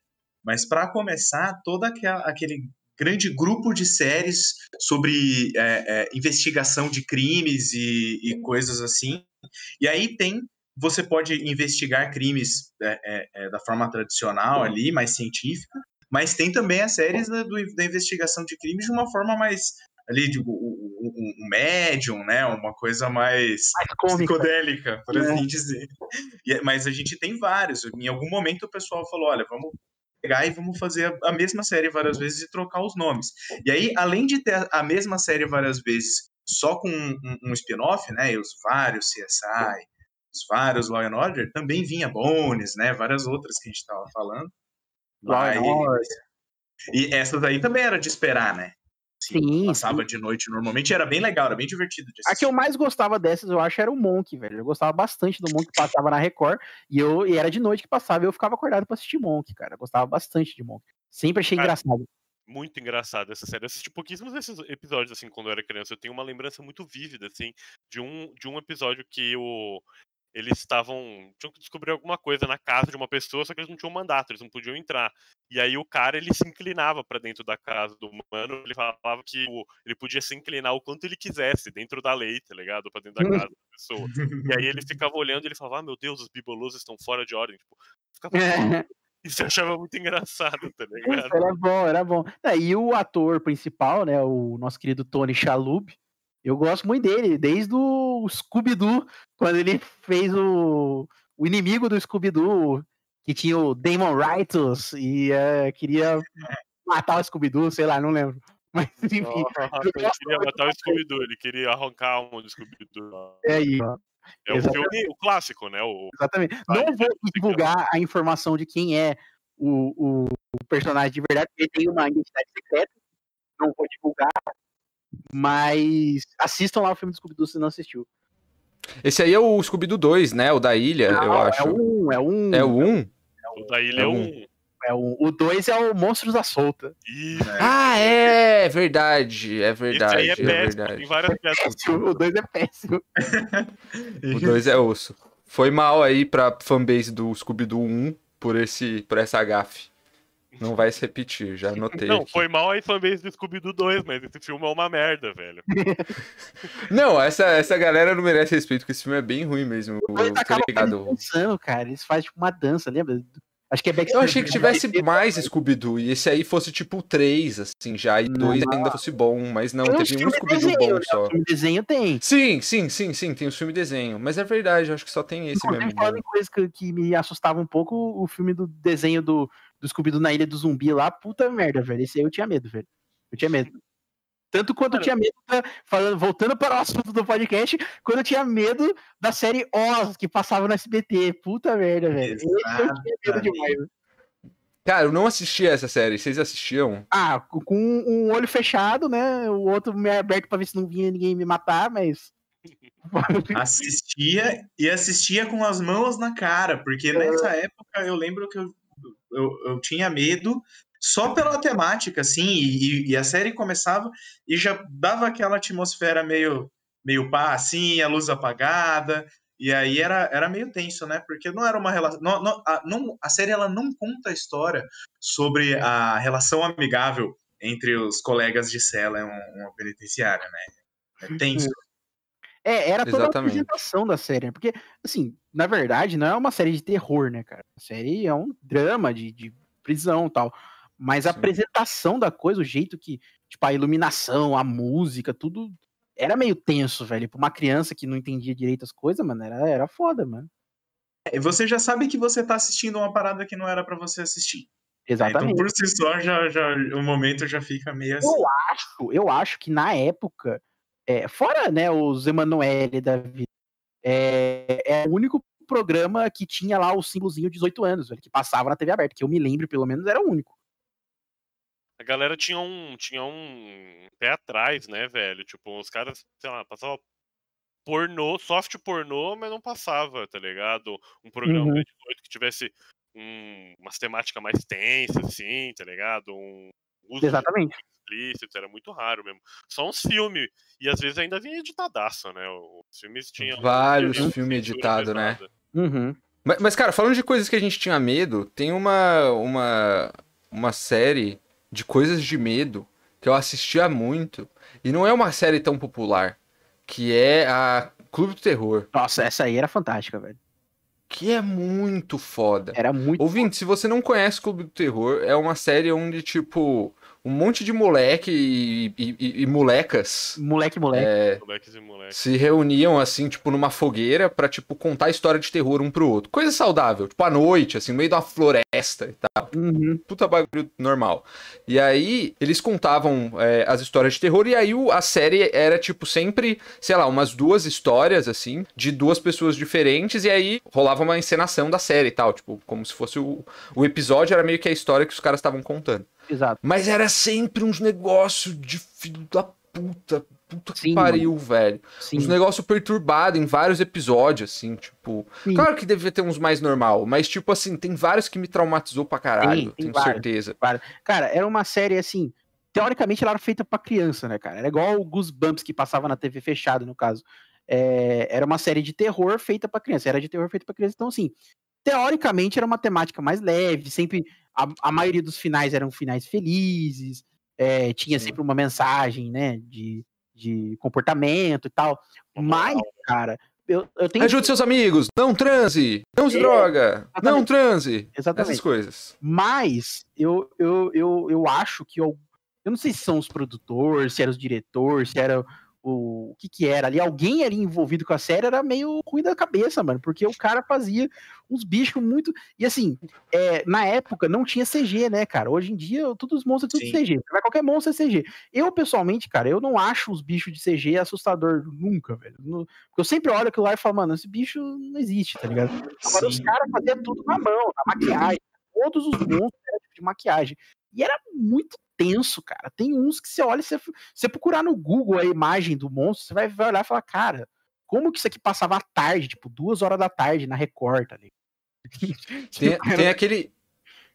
mas pra começar, todo aquele grande grupo de séries sobre é, é, investigação de crimes e, e coisas assim. E aí tem, você pode investigar crimes é, é, é, da forma tradicional ali, mais científica, mas tem também as séries da, do- da investigação de crimes de uma forma mais ali de o- o médium, né? Uma coisa mais Mais psicodélica, por É. assim dizer. E- mas a gente tem vários. Em algum momento o pessoal falou: olha, vamos pegar e vamos fazer a, mesma série várias vezes e trocar os nomes. E aí, além de ter a, mesma série várias vezes, só com um, um- spin-off, né? E os vários CSI, os vários Law and Order, também vinha Bones, né? Várias outras que a gente estava falando. Law and Order. E essas aí também era de esperar, né? Sim, Passava de noite normalmente, era bem legal, era bem divertido de A que eu mais gostava dessas, eu acho, era o Monk, velho. Eu gostava bastante do Monk que passava na Record. E, eu, e era de noite que passava e eu ficava acordado pra assistir Monk, cara. Eu gostava bastante de Monk. Sempre achei Cara, engraçado. Muito engraçado essa série. Eu assisti pouquíssimos desses episódios, assim, quando eu era criança. Eu tenho uma lembrança muito vívida, assim, de um, de um episódio que o. Eles estavam. tinham que descobrir alguma coisa na casa de uma pessoa, só que eles não tinham mandato, eles não podiam entrar. E aí o cara ele se inclinava pra dentro da casa do mano, ele falava que o- ele podia se inclinar o quanto ele quisesse, dentro da lei, tá ligado? Pra dentro da casa da pessoa. E aí ele <laughs> ficava olhando e ele falava, ah, meu Deus, os bibolos estão fora de ordem. Tipo, ficava... Isso eu achava muito engraçado, tá ligado? era bom, era bom. É, e o ator principal, né, o nosso querido Tony Shalhoub, eu gosto muito dele, desde o Scooby-Doo, quando ele fez o, o inimigo do Scooby-Doo, que tinha o Damon Rightus e eh, queria matar o Scooby-Doo, sei lá, não lembro. <laughs> Mas enfim, eu ele queria matar o. Scooby-Doo, ele queria arrancar um do Scooby-Doo. é aí, ó. É o filme, o clássico, né? O, Exatamente. Não vou divulgar a informação de quem é o, o, o personagem de verdade, porque ele tem uma identidade secreta. Não vou divulgar. Mas assistam lá o filme do Scooby-Doo se não assistiu. Esse aí é o Scooby-Doo 2, né? O da ilha, eu Não, acho. É um. É um. É o 1? o da ilha é É um. é um- o 2 é o Monstros da Solta. Isso, Ah, é verdade, é esse verdade, aí é é, péssimo, tem verdade. várias piadas. O 2 é péssimo. O 2 é osso. Foi mal aí pra fanbase do Scooby-Doo 1 por, esse, por essa gafe. Não vai se repetir, já <laughs> anotei Não, aqui. foi mal a fanbase do Scooby-Doo 2, mas esse filme é uma merda, velho. <laughs> Não, essa, essa galera não merece respeito, porque esse filme é bem ruim mesmo. O 2 Eu tô ligado. dançando, cara. Eles fazem tipo uma dança, lembra? Acho que é Eu Backstreet achei que tivesse mais Scooby-Doo, e esse aí fosse tipo 3, assim, já, e 2 ainda fosse bom, mas não, Tem teve um Scooby-Doo bom né? só. O filme desenho tem. Sim, sim, sim, sim, tem o filme desenho. Mas é verdade, eu acho que só tem esse Inclusive, mesmo. falando em coisa que, que me assustava um pouco, o filme do desenho do, do Scooby-Doo na Ilha do Zumbi lá, puta merda, velho. Esse aí eu tinha medo, velho. Eu tinha medo. Tanto quanto eu tinha medo, falando, voltando para o assunto do podcast, quando eu tinha medo da série Oz, que passava no SBT. Puta merda, velho. Esse eu tinha medo demais. Cara, eu não assisti essa série, vocês assistiam? Ah, com com um olho fechado, né? O outro meio aberto pra ver se não vinha ninguém me matar, mas. <laughs> Assistia e assistia com as mãos na cara, porque nessa época eu lembro que eu, eu, eu tinha medo só pela temática, assim, e, e a série começava e já dava aquela atmosfera meio, meio pá, assim, a luz apagada, e aí era, era meio tenso, né? Porque não era uma relação. Não, não, a, não- a série ela não conta a história sobre a relação amigável entre os colegas de cela em um- uma penitenciária, né? É tenso. É, era toda Exatamente. a apresentação da série, né? Porque, assim, na verdade, não é uma série de terror, né, cara? A série é um drama de, de prisão e tal. Mas a Sim. apresentação da coisa, o jeito que, tipo, a iluminação, a música, tudo era meio tenso, velho. Pra uma criança que não entendia direito as coisas, mano, era, era foda, mano. É, Você já sabe que você tá assistindo uma parada que não era pra você assistir. né? Exatamente. Então, por si só, já, já, o momento já fica meio assim. Eu acho, eu acho que na época, é, fora né, os Emanuele da vida, é, é o único programa que tinha lá o símbolozinho 18 anos, velho, que passava na TV aberta, que eu me lembro, pelo menos, era o único. A galera tinha um, tinha um pé atrás, né, velho? Tipo, os caras, sei lá, passavam pornô, soft pornô, mas não passava, tá ligado? Um programa Uhum. de 18 que tivesse um, umas temáticas mais tensas, assim, tá ligado? Um uso Exatamente. Explícito, era muito raro mesmo. Só uns filmes, e às vezes ainda vinha editadaço, né? Os filmes tinham... Vários filmes editados, né? Uhum. Mas, mas, cara, falando de coisas que a gente tinha medo, tem uma, uma, uma série de coisas de medo que eu assistia muito. E não é uma série tão popular. Que é a Clube do Terror. Nossa, essa aí era fantástica, velho. Que é muito foda. Era muito. Ouvinte, se você não conhece Clube do Terror, é uma série onde, tipo, um monte de moleque e, e- e- e molecas Moleque, moleque. é, Moleques e moleques. se reuniam, assim, tipo, numa fogueira pra, tipo, contar história de terror um pro outro. Coisa saudável, tipo, à noite, assim, no meio de uma floresta e tal. Uhum. Puta bagulho normal. E aí, eles contavam é, as histórias de terror, e aí o- a série era, tipo, sempre, sei lá, umas duas histórias, assim, de duas pessoas diferentes, e aí rolava uma encenação da série e tal, tipo, como se fosse o, o episódio, era meio que a história que os caras estavam contando. Exato. Mas era sempre uns negócios de filho da puta, puta que Sim, pariu, velho. Sim. Uns negócios perturbados em vários episódios, assim, tipo. Sim. Claro que devia ter uns mais normal, mas, tipo assim, tem vários que me traumatizou pra caralho, Tem, tem tenho vários. certeza. Cara, era uma série assim. Teoricamente ela era feita pra criança, né, cara? Era igual o Goosebumps que passava na TV fechada, no caso. É, era uma série de terror feita pra criança. Era de terror feita pra criança. Então, assim, teoricamente era uma temática mais leve. Sempre. A, a maioria dos finais eram finais felizes. é, tinha Sim. sempre uma mensagem, né? De, de comportamento e tal. Mas, cara, eu, eu tenho. Ajude seus amigos, não transe, não se É, droga, não exatamente. transe. Exatamente. Essas coisas. Mas eu, eu, eu, eu acho que eu, eu não sei se são os produtores, se era os diretores, se era o, o que que era ali. Alguém ali envolvido com a série era meio ruim da cabeça, mano, porque o cara fazia uns bichos muito. E assim, é, na época não tinha CG, né, cara? Hoje em dia, todos os monstros tudo Sim. CG. Vai qualquer monstro é CG. Eu, pessoalmente, cara, eu não acho os bichos de CG assustador nunca, velho. No- Porque eu sempre olho aquilo lá e falo, mano, esse bicho não existe, tá ligado? Agora os Sim. caras faziam tudo na mão, na maquiagem. Todos os monstros eram tipo de maquiagem. E era muito tenso, cara. Tem uns que você olha, e você, você procurar no Google a imagem do monstro, você vai, vai olhar e falar, cara, como que isso aqui passava à tarde, tipo, duas horas da tarde na Record, tá ligado? <laughs> Tem, Tipo, tem aquele.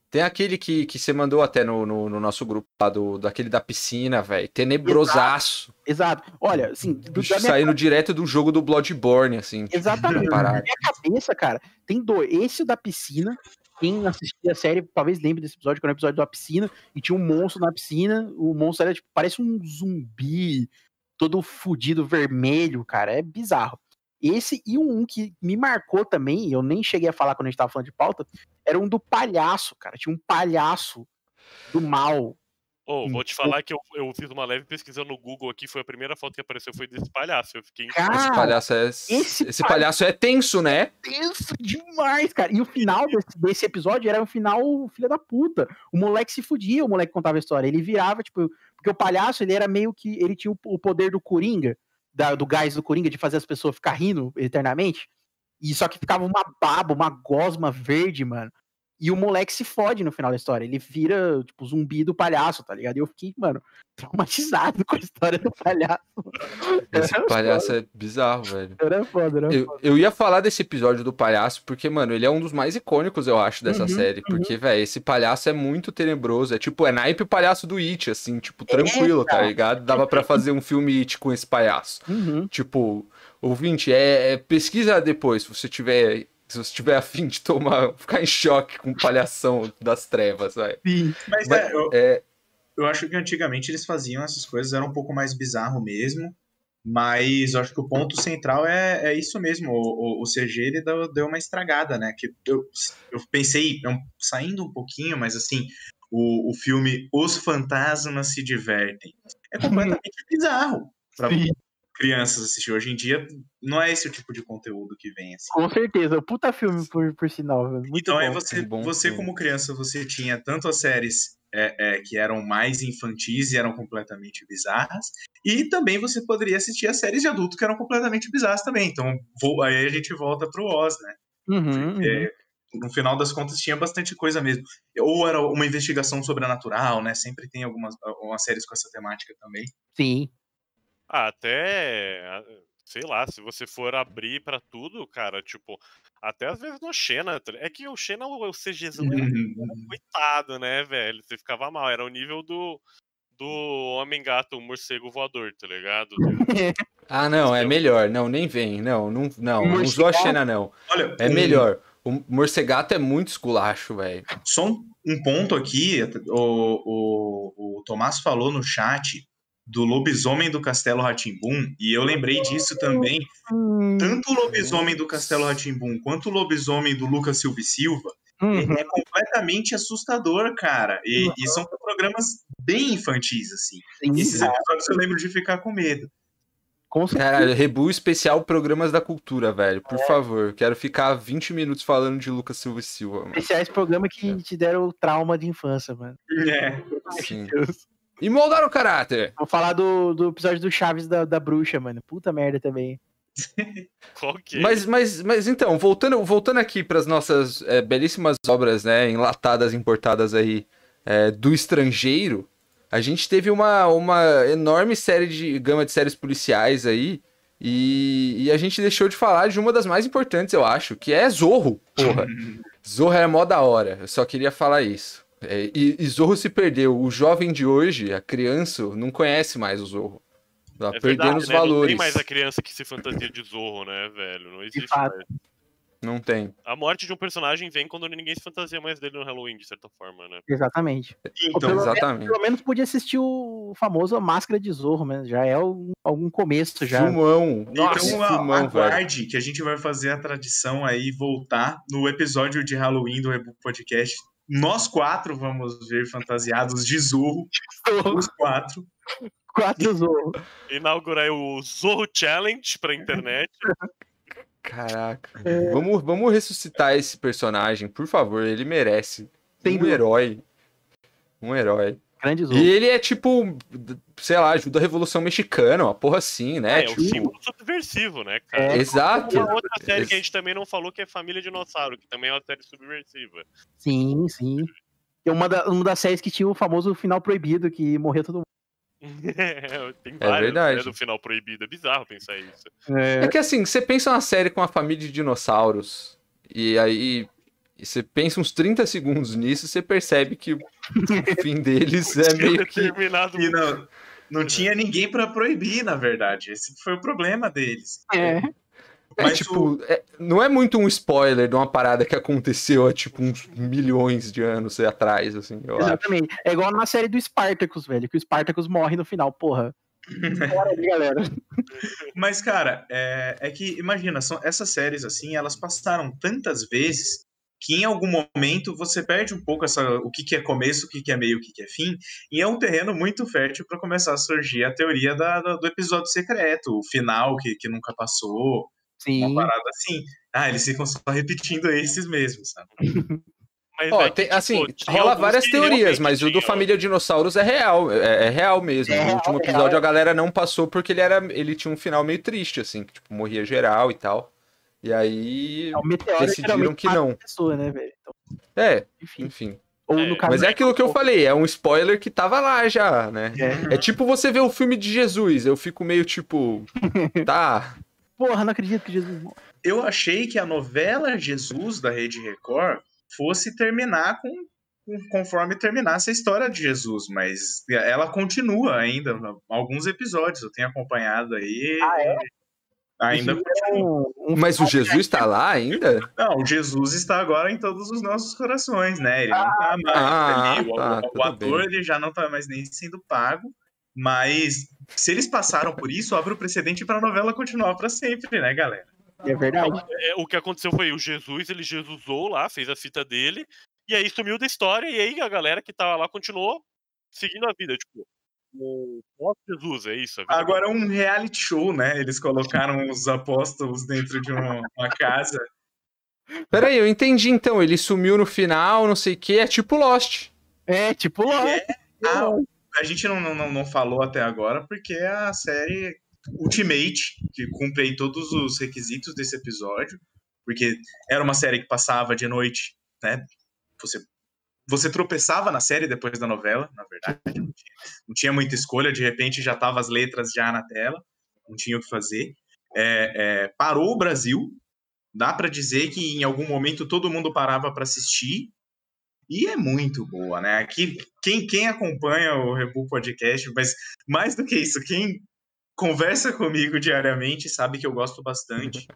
Tem aquele que, que você mandou até no, no, no nosso grupo lá, do, daquele da piscina, velho. Tenebrosaço. Exato. Olha, assim, do, minha saindo direto do jogo do Bloodborne, assim. Exatamente. Na minha cabeça, cara, tem dois. Esse da piscina. Quem assistia a série talvez lembre desse episódio, que era o episódio da piscina, e tinha um monstro na piscina. O monstro era tipo, parece um zumbi, todo fudido, vermelho, cara. É bizarro. Esse e um que me marcou também, eu nem cheguei a falar quando a gente tava falando de pauta, era um do palhaço, cara. Tinha um palhaço do mal. Ô, vou te Então- falar que eu, eu fiz uma leve pesquisa no Google aqui, foi a primeira foto que apareceu, foi desse palhaço. Eu fiquei Cara, Esse palhaço é. esse Esse, palhaço é tenso, né? tenso demais, cara. E o final desse, desse episódio era um final filha da puta. O moleque se fudia, o moleque contava a história. Ele virava, tipo, porque o palhaço, ele era meio que. Ele tinha o, o poder do Coringa, da- do gás do Coringa, de fazer as pessoas ficar rindo eternamente. E só que ficava uma baba, uma gosma verde, mano. E o moleque se fode no final da história. Ele vira, tipo, zumbi do palhaço, tá ligado? E eu fiquei, mano, traumatizado com a história do palhaço. Esse Era palhaço é bizarro, velho. foda, Era foda, era Eu, eu ia falar desse episódio do palhaço, porque, mano, ele é um dos mais icônicos, eu acho, dessa Uhum, série. Porque, velho, esse palhaço é muito tenebroso. É tipo, é naipe o palhaço do It, assim, tipo, tranquilo, tá cara. ligado? Dava pra fazer um filme It com esse palhaço. Uhum. Tipo, ouvinte, é, é- pesquisa depois, se você tiver. Se você tiver <laughs> afim de tomar, ficar em choque com palhação das trevas, vai. Sim. Mas Mas- é, eu, É, eu acho que antigamente eles faziam essas coisas, era um pouco mais bizarro mesmo. Mas eu acho que o ponto central é, é isso mesmo. O, o, o CG ele deu, deu uma estragada, né? Que eu, eu pensei, é saindo um pouquinho, mas assim, o, o filme Os Fantasmas Se Divertem é <laughs> completamente bizarro Sim. Crianças assistir. Hoje em dia não é esse o tipo de conteúdo que vem assim. Com certeza. Puta filme, por, por sinal. Muito Então bom. é você, bom você filme. como criança, você tinha tanto as séries é, é, que eram mais infantis e eram completamente bizarras, e também você poderia assistir as séries de adulto que eram completamente bizarras também. Então vou- aí a gente volta pro Oz, né? Uhum, uhum. É, no final das contas tinha bastante coisa mesmo. Ou era uma investigação sobrenatural, né? Sempre tem algumas, algumas séries com essa temática também. Sim. Ah, até. Sei lá, se você for abrir pra tudo, cara, tipo, até às vezes no Xena. tá- É que o Xena, o CGzão era coitado, né, velho? Você ficava mal. Era o nível do. Do Homem-Gato, o morcego voador, tá ligado? <laughs> Ah, não, é melhor. Não, nem vem. Não, não, não. Não usou a? Xena, não. Olha, É um- melhor. O morcegato é muito esculacho, velho. Só um, um ponto aqui, o, o, o Tomás falou no chat do lobisomem do Castelo Ratimbum, e eu lembrei disso também. Hum, Tanto o lobisomem do Castelo Ratimbum quanto o lobisomem do Lucas Silva e Silva uhum. é completamente assustador, cara. E, e são programas bem infantis, assim. Sim, Esses episódios eu lembro de ficar com medo. com certeza. Caralho, Rebu especial Programas da Cultura, velho. Por favor, quero ficar 20 minutos falando de Lucas Silva e Silva, mano. Especiais programas que te deram trauma de infância, mano. É. Sim. Deus. E moldaram o caráter. Vou falar do, do episódio do Chaves da, da bruxa, mano. Puta merda também. <laughs> Qual que é? Mas, mas, mas então, voltando, voltando aqui para as nossas é, belíssimas obras, né, enlatadas, importadas aí é, do estrangeiro, a gente teve uma, uma enorme série de gama de séries policiais aí e, e a gente deixou de falar de uma das mais importantes, eu acho, que é Zorro, porra. <laughs> Zorro era mó da hora, eu só queria falar isso. É, e, e Zorro se perdeu. O jovem de hoje, a criança, não conhece mais o Zorro. Tá É perdendo verdade, os né? Não valores. tem mais a criança que se fantasia de Zorro, né, velho? Não existe mais. Não tem. A morte de um personagem vem quando ninguém se fantasia mais dele no Halloween, de certa forma, né? Exatamente. Então, pelo- Exatamente. Pelo menos podia assistir o famoso Máscara de Zorro, né? Já é algum, algum começo já. Filmão. Nossa, então a- filmão, velho. aguarde que a gente vai fazer a tradição aí voltar no episódio de Halloween do Reboot Podcast. Nós quatro vamos ver fantasiados de Zorro, os quatro. Quatro Zorro. Inaugurar o Zorro Challenge pra internet. Caraca. Vamos, vamos ressuscitar esse personagem, por favor. Ele merece. Sem um herói. Um herói. Grande Zorro. E ele é tipo, sei lá, ajuda a Revolução Mexicana, uma porra assim, né? É, tipo, o símbolo subversivo, né, cara? É. Exato. Uma outra série que a gente também não falou que é Família Dinossauro, que também é uma série subversiva. Sim, sim. É uma, da- uma das séries que tinha o famoso final proibido, que morreu todo mundo. <laughs> Tem É vários, verdade. né, do final proibido. É bizarro pensar isso. É que assim, você pensa uma série com uma família de dinossauros, e aí e você pensa uns 30 segundos nisso, você percebe que o <laughs> fim deles é meio que. E não, não tinha ninguém pra proibir, na verdade. Esse foi o problema deles. É. É, Mas tipo, é- não é muito um spoiler de uma parada que aconteceu há, tipo, uns milhões de anos atrás, assim, eu acho. Exatamente. É igual na série do Spartacus, velho, que o Spartacus morre no final, porra. <laughs> Bora aí, galera. Mas, cara, é, é que, imagina, são, essas séries, assim, elas passaram tantas vezes que em algum momento você perde um pouco essa, o que, que é começo, o que, que é meio, o que, que é fim, e é um terreno muito fértil para começar a surgir a teoria da- da- do episódio secreto, o final que, que nunca passou, Sim. uma parada assim. Ah, eles ficam só repetindo esses mesmos, sabe? <laughs> Mas Ó, é que, tem- tipo, assim, tinha rola várias teorias, mas o do Família Dinossauros é real, é, é real mesmo. É no real, último é episódio real. a galera não passou porque ele era, ele tinha um final meio triste, assim, que tipo, morria geral e tal. E aí, É, o meteoro decidiram que não. pessoa, né, velho? Então, é, enfim. enfim. Ou É. Mas é aquilo que eu falei, é um spoiler que tava lá já, né? É. É tipo você ver o filme de Jesus, eu fico meio tipo, <laughs> tá, Porra, não acredito que Jesus. Eu achei que a novela Jesus da Rede Record fosse terminar com, com- conforme terminasse a história de Jesus, mas ela continua ainda, alguns episódios eu tenho acompanhado aí. Ah, é? Ainda é um- um mas o Jesus tá lá ainda? Não, o Jesus está agora em todos os nossos corações, né? Ele não tá mais Ah, ali. O, tá, o tudo ator bem. ele já não tá mais nem sendo pago. Mas se eles passaram por isso, abre o precedente pra novela continuar pra sempre, né, galera? É verdade. É, o que aconteceu foi o Jesus, ele Jesusou lá, fez a fita dele, e aí sumiu da história, e aí a galera que tava lá continuou seguindo a vida, tipo, o pós-Jesus, é isso? vida Agora é um reality show, né? Eles colocaram os apóstolos dentro de uma, uma casa. Peraí, eu entendi então. Ele sumiu no final, não sei o que. É tipo Lost. É, tipo lá. É. Ah, a gente não, não, não falou até agora porque é a série Ultimate, que cumpre aí todos os requisitos desse episódio, porque era uma série que passava de noite, né? Você, você tropeçava na série depois da novela, na verdade. Não tinha, não tinha muita escolha, de repente já tava as letras já na tela, não tinha o que fazer. É, é, parou o Brasil, dá para dizer que em algum momento todo mundo parava para assistir, e é muito boa, né? Aqui, quem, quem acompanha o Rebu Podcast, mas mais do que isso, quem conversa comigo diariamente sabe que eu gosto bastante.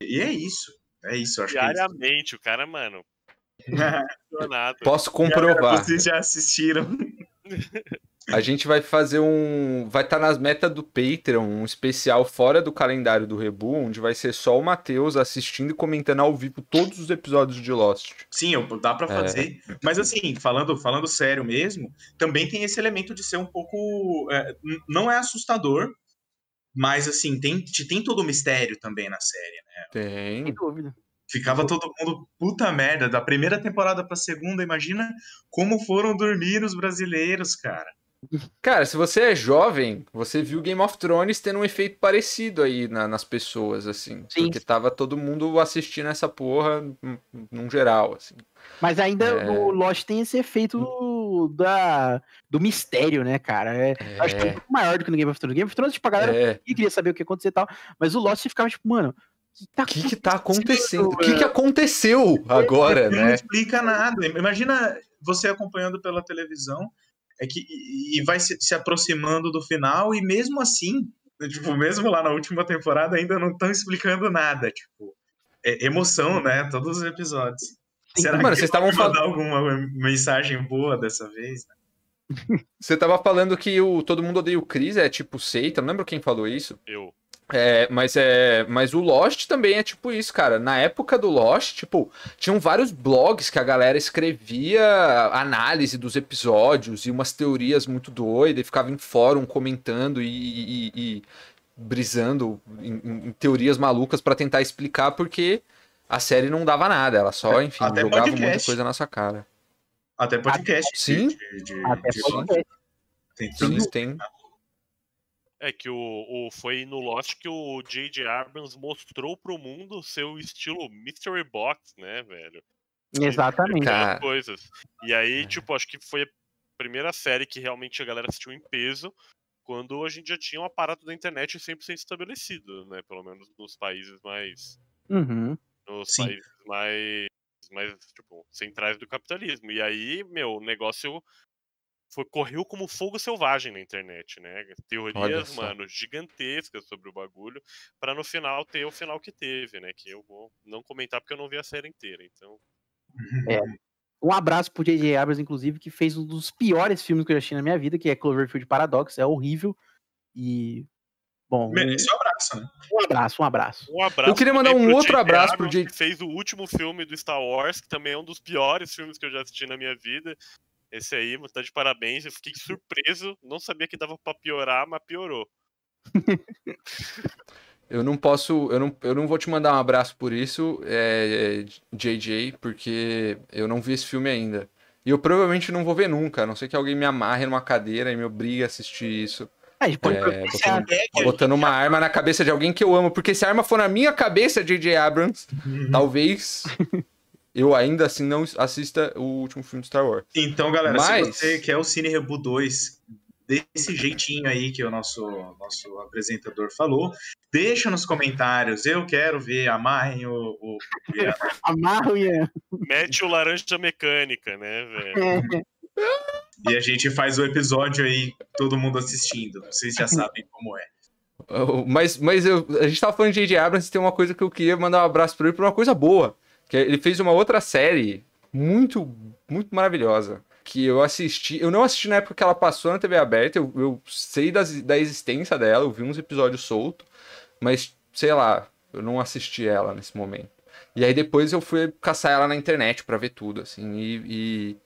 E é isso. É isso, acho que é. Diariamente, o cara, mano. Posso comprovar. Vocês já assistiram. A gente vai fazer um. Vai estar nas metas do Patreon, um especial fora do calendário do Rebu, onde vai ser só o Matheus assistindo e comentando ao vivo todos os episódios de Lost. Sim, eu- dá pra fazer. Mas assim, falando, falando sério mesmo, também tem esse elemento de ser um pouco. é, não é assustador, mas assim, tem, tem todo o mistério também na série, né? Tem. Sem dúvida. Ficava todo mundo puta merda, da primeira temporada pra segunda, imagina como foram dormir os brasileiros, cara. Cara, se você é jovem, você viu Game of Thrones tendo um efeito parecido aí na- nas pessoas, assim. Sim. Porque tava todo mundo assistindo essa porra num- geral, assim. Mas ainda É. o Lost tem esse efeito da, do mistério, né, cara? É, eu Acho que é um pouco maior do que no Game of Thrones. Game of Thrones, tipo, a galera É. queria saber o que ia acontecer e tal. Mas o Lost ficava tipo, mano, o que tá que que tá acontecendo? O que que aconteceu agora, Não né? explica nada. Imagina você acompanhando pela televisão é que, e vai se, se aproximando do final, e mesmo assim, tipo, mesmo lá na última temporada, ainda não estão explicando nada. Tipo, é emoção, né? Todos os episódios. Sim. Será Mano, que vocês estavam mandar alguma mensagem boa dessa vez? Você tava falando que o Todo Mundo Odeia o Chris é tipo seita, não lembro quem falou isso. Eu. É, mas é, mas o Lost também é tipo isso, cara. Na época do Lost, tipo, tinham vários blogs que a galera escrevia análise dos episódios e umas teorias muito doidas, e ficava em fórum comentando e, e- e brisando em, em- teorias malucas pra tentar explicar porque a série não dava nada, ela só, enfim, Até jogava podcast. muita coisa na sua cara. Até podcast. Sim. De, de- Até de- podcast. tem Sim, tem. É que o, o- foi no Lost que o J.J. Abrams mostrou pro mundo o seu estilo Mystery Box, né, velho? Exatamente. Coisas. E aí, tipo, acho que foi a primeira série que realmente a galera assistiu em peso, quando a gente já tinha um aparato da internet 100% estabelecido, né? Pelo menos nos países mais. Uhum. Nos Sim. países mais. mais, tipo, centrais do capitalismo. E aí, meu, o negócio. Foi, correu como fogo selvagem na internet, né? Teorias, mano, gigantescas sobre o bagulho, pra no final ter o final que teve, né? Que eu vou não comentar porque eu não vi a série inteira, então. <laughs> Um abraço pro J.J. Abrams, inclusive, que fez um dos piores filmes que eu já assisti na minha vida, que é Cloverfield Paradox. É horrível. E. Bom, um, Merece um abraço, né? um abraço, um abraço. Um abraço Eu queria mandar um outro J.J. abraço pro Abrams, J- que fez o último filme do Star Wars, que também é um dos piores filmes que eu já assisti na minha vida. Esse aí, tá de parabéns. Eu fiquei surpreso, não sabia que dava pra piorar, mas piorou. <laughs> Eu não posso, eu não, eu não vou te mandar um abraço por isso, é, JJ, porque eu não vi esse filme ainda. E eu provavelmente não vou ver nunca, a não ser que alguém me amarre numa cadeira e me obrigue a assistir isso. Ah, a gente pode É, botando, botando uma arma na cabeça de alguém que eu amo, porque se a arma for na minha cabeça, JJ Abrams, talvez <laughs> eu ainda assim não assista o último filme de Star Wars. Então, galera, Mas- se você quer o Cine Rebu 2 desse jeitinho aí que o nosso, nosso apresentador falou, deixa nos comentários. Eu quero ver, amarrem o. o... Amarra o Ian. Mete o laranja mecânica, né, velho? e a gente faz o episódio aí, todo mundo assistindo. Vocês já sabem como é. Mas, mas eu, a gente tava falando de J.J. Abrams e tem uma coisa que eu queria mandar um abraço pra ele por uma coisa boa. Que ele fez uma outra série muito, muito maravilhosa. que eu assisti. Eu não assisti na época que ela passou na TV aberta, eu, eu sei das, da existência dela, eu vi uns episódios soltos, mas sei lá, eu não assisti ela nesse momento. E aí depois eu fui caçar ela na internet pra ver tudo, assim, e, e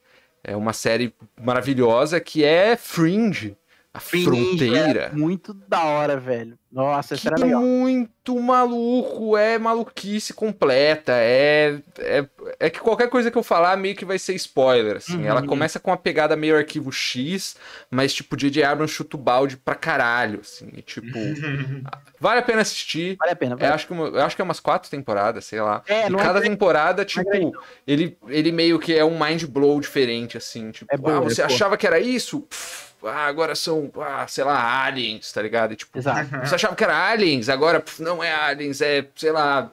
é uma série maravilhosa que é Fringe. A Fringe, fronteira. é muito da hora, velho. Nossa, essa Que era legal. muito maluco, é maluquice completa, é, é é que qualquer coisa que eu falar meio que vai ser spoiler, assim. Uhum. Ela começa com uma pegada meio arquivo X, mas tipo J.J. Abrams chuta o balde pra caralho, assim, e, tipo, <laughs> vale a pena assistir. Vale a pena, É, vale. acho que uma- eu acho que é umas quatro temporadas, sei lá. É, e não é cada grande, temporada, não é tipo, grande, ele, ele meio que é um mind blow diferente, assim. Tipo, É boa, ah, é você boa. achava que era isso? Pff, ah, agora são, ah, sei lá, aliens, tá ligado? E, tipo, Exato. você achava que era aliens, agora não é aliens, é, sei lá,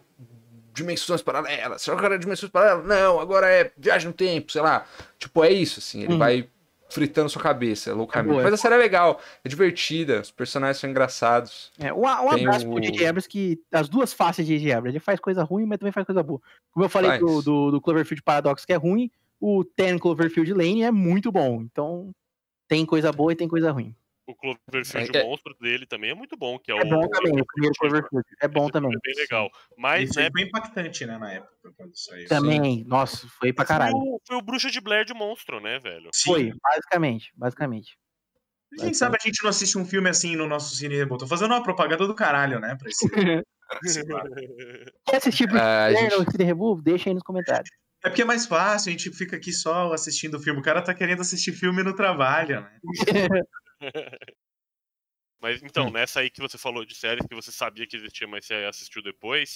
dimensões paralelas. Achava que era dimensões paralelas? Não, agora é viagem no tempo, sei lá. Tipo, é isso, assim. Ele Uhum. vai fritando sua cabeça, loucamente. é Mas a série é legal, é divertida, os personagens são engraçados. É, um, um abraço o- pro J.J. Abrams, que as duas faces de J.J. Abrams. Ele faz coisa ruim, mas também faz coisa boa. Como eu falei Faz. do, do, do Cloverfield Paradox, que é ruim, o Ten Cloverfield Lane é muito bom. Então, tem coisa boa e tem coisa ruim. O Cloverfield É, é- monstro dele também é muito bom, que é, É o. bom também, o primeiro Cloverfield. É bom Esse também. É bem legal. Mas, Isso né, foi impactante, né, na época, quando saiu. Também, nossa, foi pra foi caralho. o, foi o Bruxa de Blair de monstro, né, velho? Sim. Foi, basicamente, basicamente. Quem sabe a gente não assiste um filme assim no nosso Cine Reboot? Tô fazendo uma propaganda do caralho, né? Pra esse, pra esse lado. Quer assistir Bruce Ah, a Banner gente- ou City Revolve? Deixa aí nos comentários. É porque é mais fácil, a gente fica aqui só assistindo o filme. O cara tá querendo assistir filme no trabalho, né? <laughs> Mas então, Hum. nessa aí que você falou de séries que você sabia que existia, mas você assistiu depois,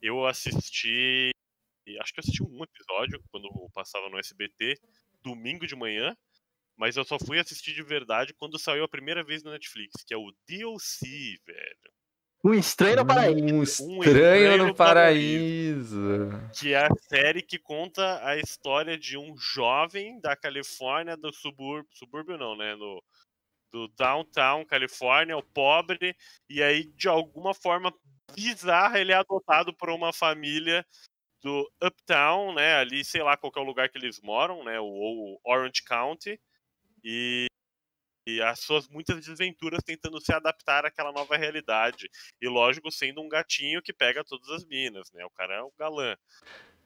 eu assisti. Acho que eu assisti um episódio quando passava no SBT, domingo de manhã, mas eu só fui assistir de verdade quando saiu a primeira vez no Netflix, que é o DLC, velho. Um estranho no paraíso. Um estranho estranho no no paraíso. Que é a série que conta a história de um jovem da Califórnia, do subúrbio. Subúrbio não, né? No, do downtown Califórnia, o pobre, e aí, de alguma forma bizarra, ele é adotado por uma família do Uptown, né? Ali, sei lá qual que é o lugar que eles moram, né? O, o Orange County. E, e as suas muitas desventuras tentando se adaptar àquela nova realidade. E lógico, sendo um gatinho que pega todas as minas, né? O cara é o galã.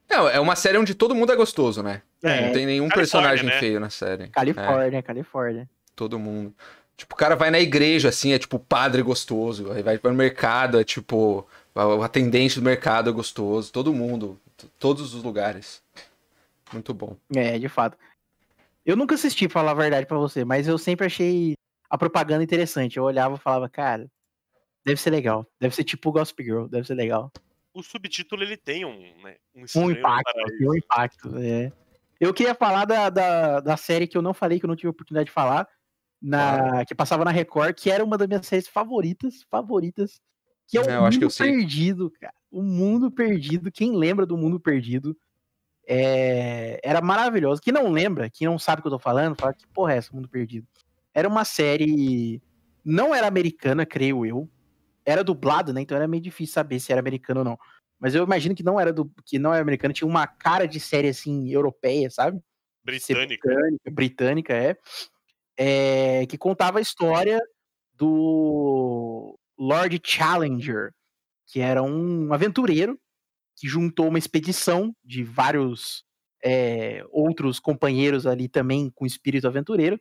Não, é uma série onde todo mundo é gostoso, né? É, Não tem nenhum Califórnia, personagem né? feio na série. É, Califórnia, Califórnia. Todo mundo. Tipo, o cara vai na igreja, assim, é tipo padre gostoso. Aí vai no mercado, é tipo. O atendente do mercado é gostoso. Todo mundo. Todos os lugares. Muito bom. É, de fato. Eu nunca assisti, pra falar a verdade pra você, mas eu sempre achei a propaganda interessante. Eu olhava e falava, cara, deve ser legal. Deve ser tipo Gossip Girl, deve ser legal. O subtítulo ele tem um, né, um Um impacto, tem um impacto. É. Eu queria falar da, da, da série que eu não falei, que eu não tive a oportunidade de falar, na, que passava na Record, que era uma das minhas séries favoritas, favoritas, que é o É, eu acho que Mundo eu sei. Perdido, cara. O Mundo Perdido, quem lembra do Mundo Perdido, é, era maravilhoso. Quem não lembra, quem não sabe o que eu tô falando, fala que porra é essa, Mundo Perdido? Era uma série, não era americana, creio eu, era dublado, né? Então era meio difícil saber se era americano ou não. Mas eu imagino que não era do, que não era americano, tinha uma cara de série assim europeia, sabe? Ser Britânico. britânica, britânica é, é, que contava a história do Lord Challenger, que era um aventureiro que juntou uma expedição de vários é, outros companheiros ali também com espírito aventureiro,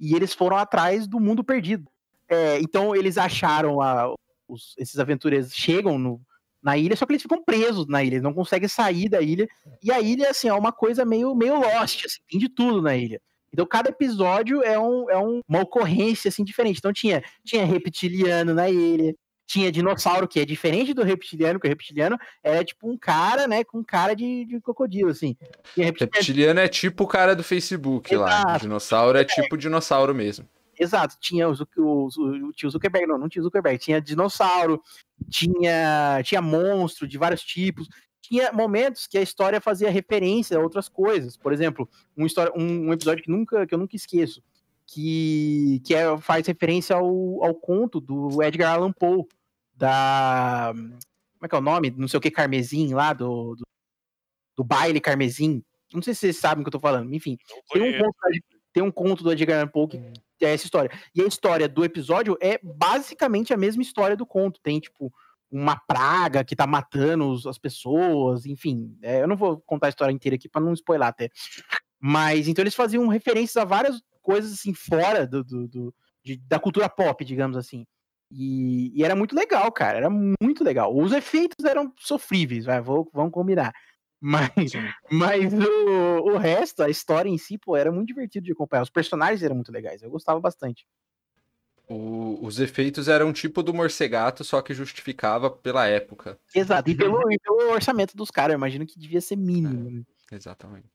e eles foram atrás do mundo perdido. É, então eles acharam a- os- esses aventureiros chegam no- na ilha, só que eles ficam presos na ilha, eles não conseguem sair da ilha. E a ilha, assim, é uma coisa meio, meio lost, assim, tem de tudo na ilha. Então cada episódio é, um, é um- uma ocorrência, assim, diferente. Então tinha, tinha reptiliano na ilha, tinha dinossauro, que é diferente do reptiliano, que o reptiliano era tipo um cara, né, com cara de, de crocodilo, assim. Reptiliano, Reptiliano é tipo o cara do Facebook lá. Exato. Dinossauro é tipo dinossauro mesmo. Exato, tinha o, Zuc- o, o, o tio Zuckerberg, não, não tinha o Zuckerberg, tinha dinossauro, tinha, tinha monstro de vários tipos, tinha momentos que a história fazia referência a outras coisas. Por exemplo, um, história, um, um episódio que, nunca, que eu nunca esqueço, que, que é, faz referência ao, ao conto do Edgar Allan Poe, da. Como é que é o nome? Não sei o que, Carmesim lá, do, do, do baile Carmesim. Não sei se vocês sabem o que eu tô falando. Enfim, tem um, conto, tem um conto do Edgar Allan Poe que é essa história. E a história do episódio é basicamente a mesma história do conto. Tem, tipo, uma praga que tá matando os- as pessoas, enfim. É, eu não vou contar a história inteira aqui pra não spoiler até. Mas, então eles faziam referências a várias coisas, assim, fora do, do- do- de- da cultura pop, digamos assim. E, e era muito legal, cara. Era muito legal. Os efeitos eram sofríveis, vai, vou, vamos combinar. <laughs> Mas, mas o, o resto, a história em si, pô, era muito divertido de acompanhar. Os personagens eram muito legais, eu gostava bastante. O- os efeitos eram tipo do morcegato, só que justificava pela época. Exato, e <laughs> pelo, e pelo orçamento dos caras, eu imagino que devia ser mínimo. né? Exatamente.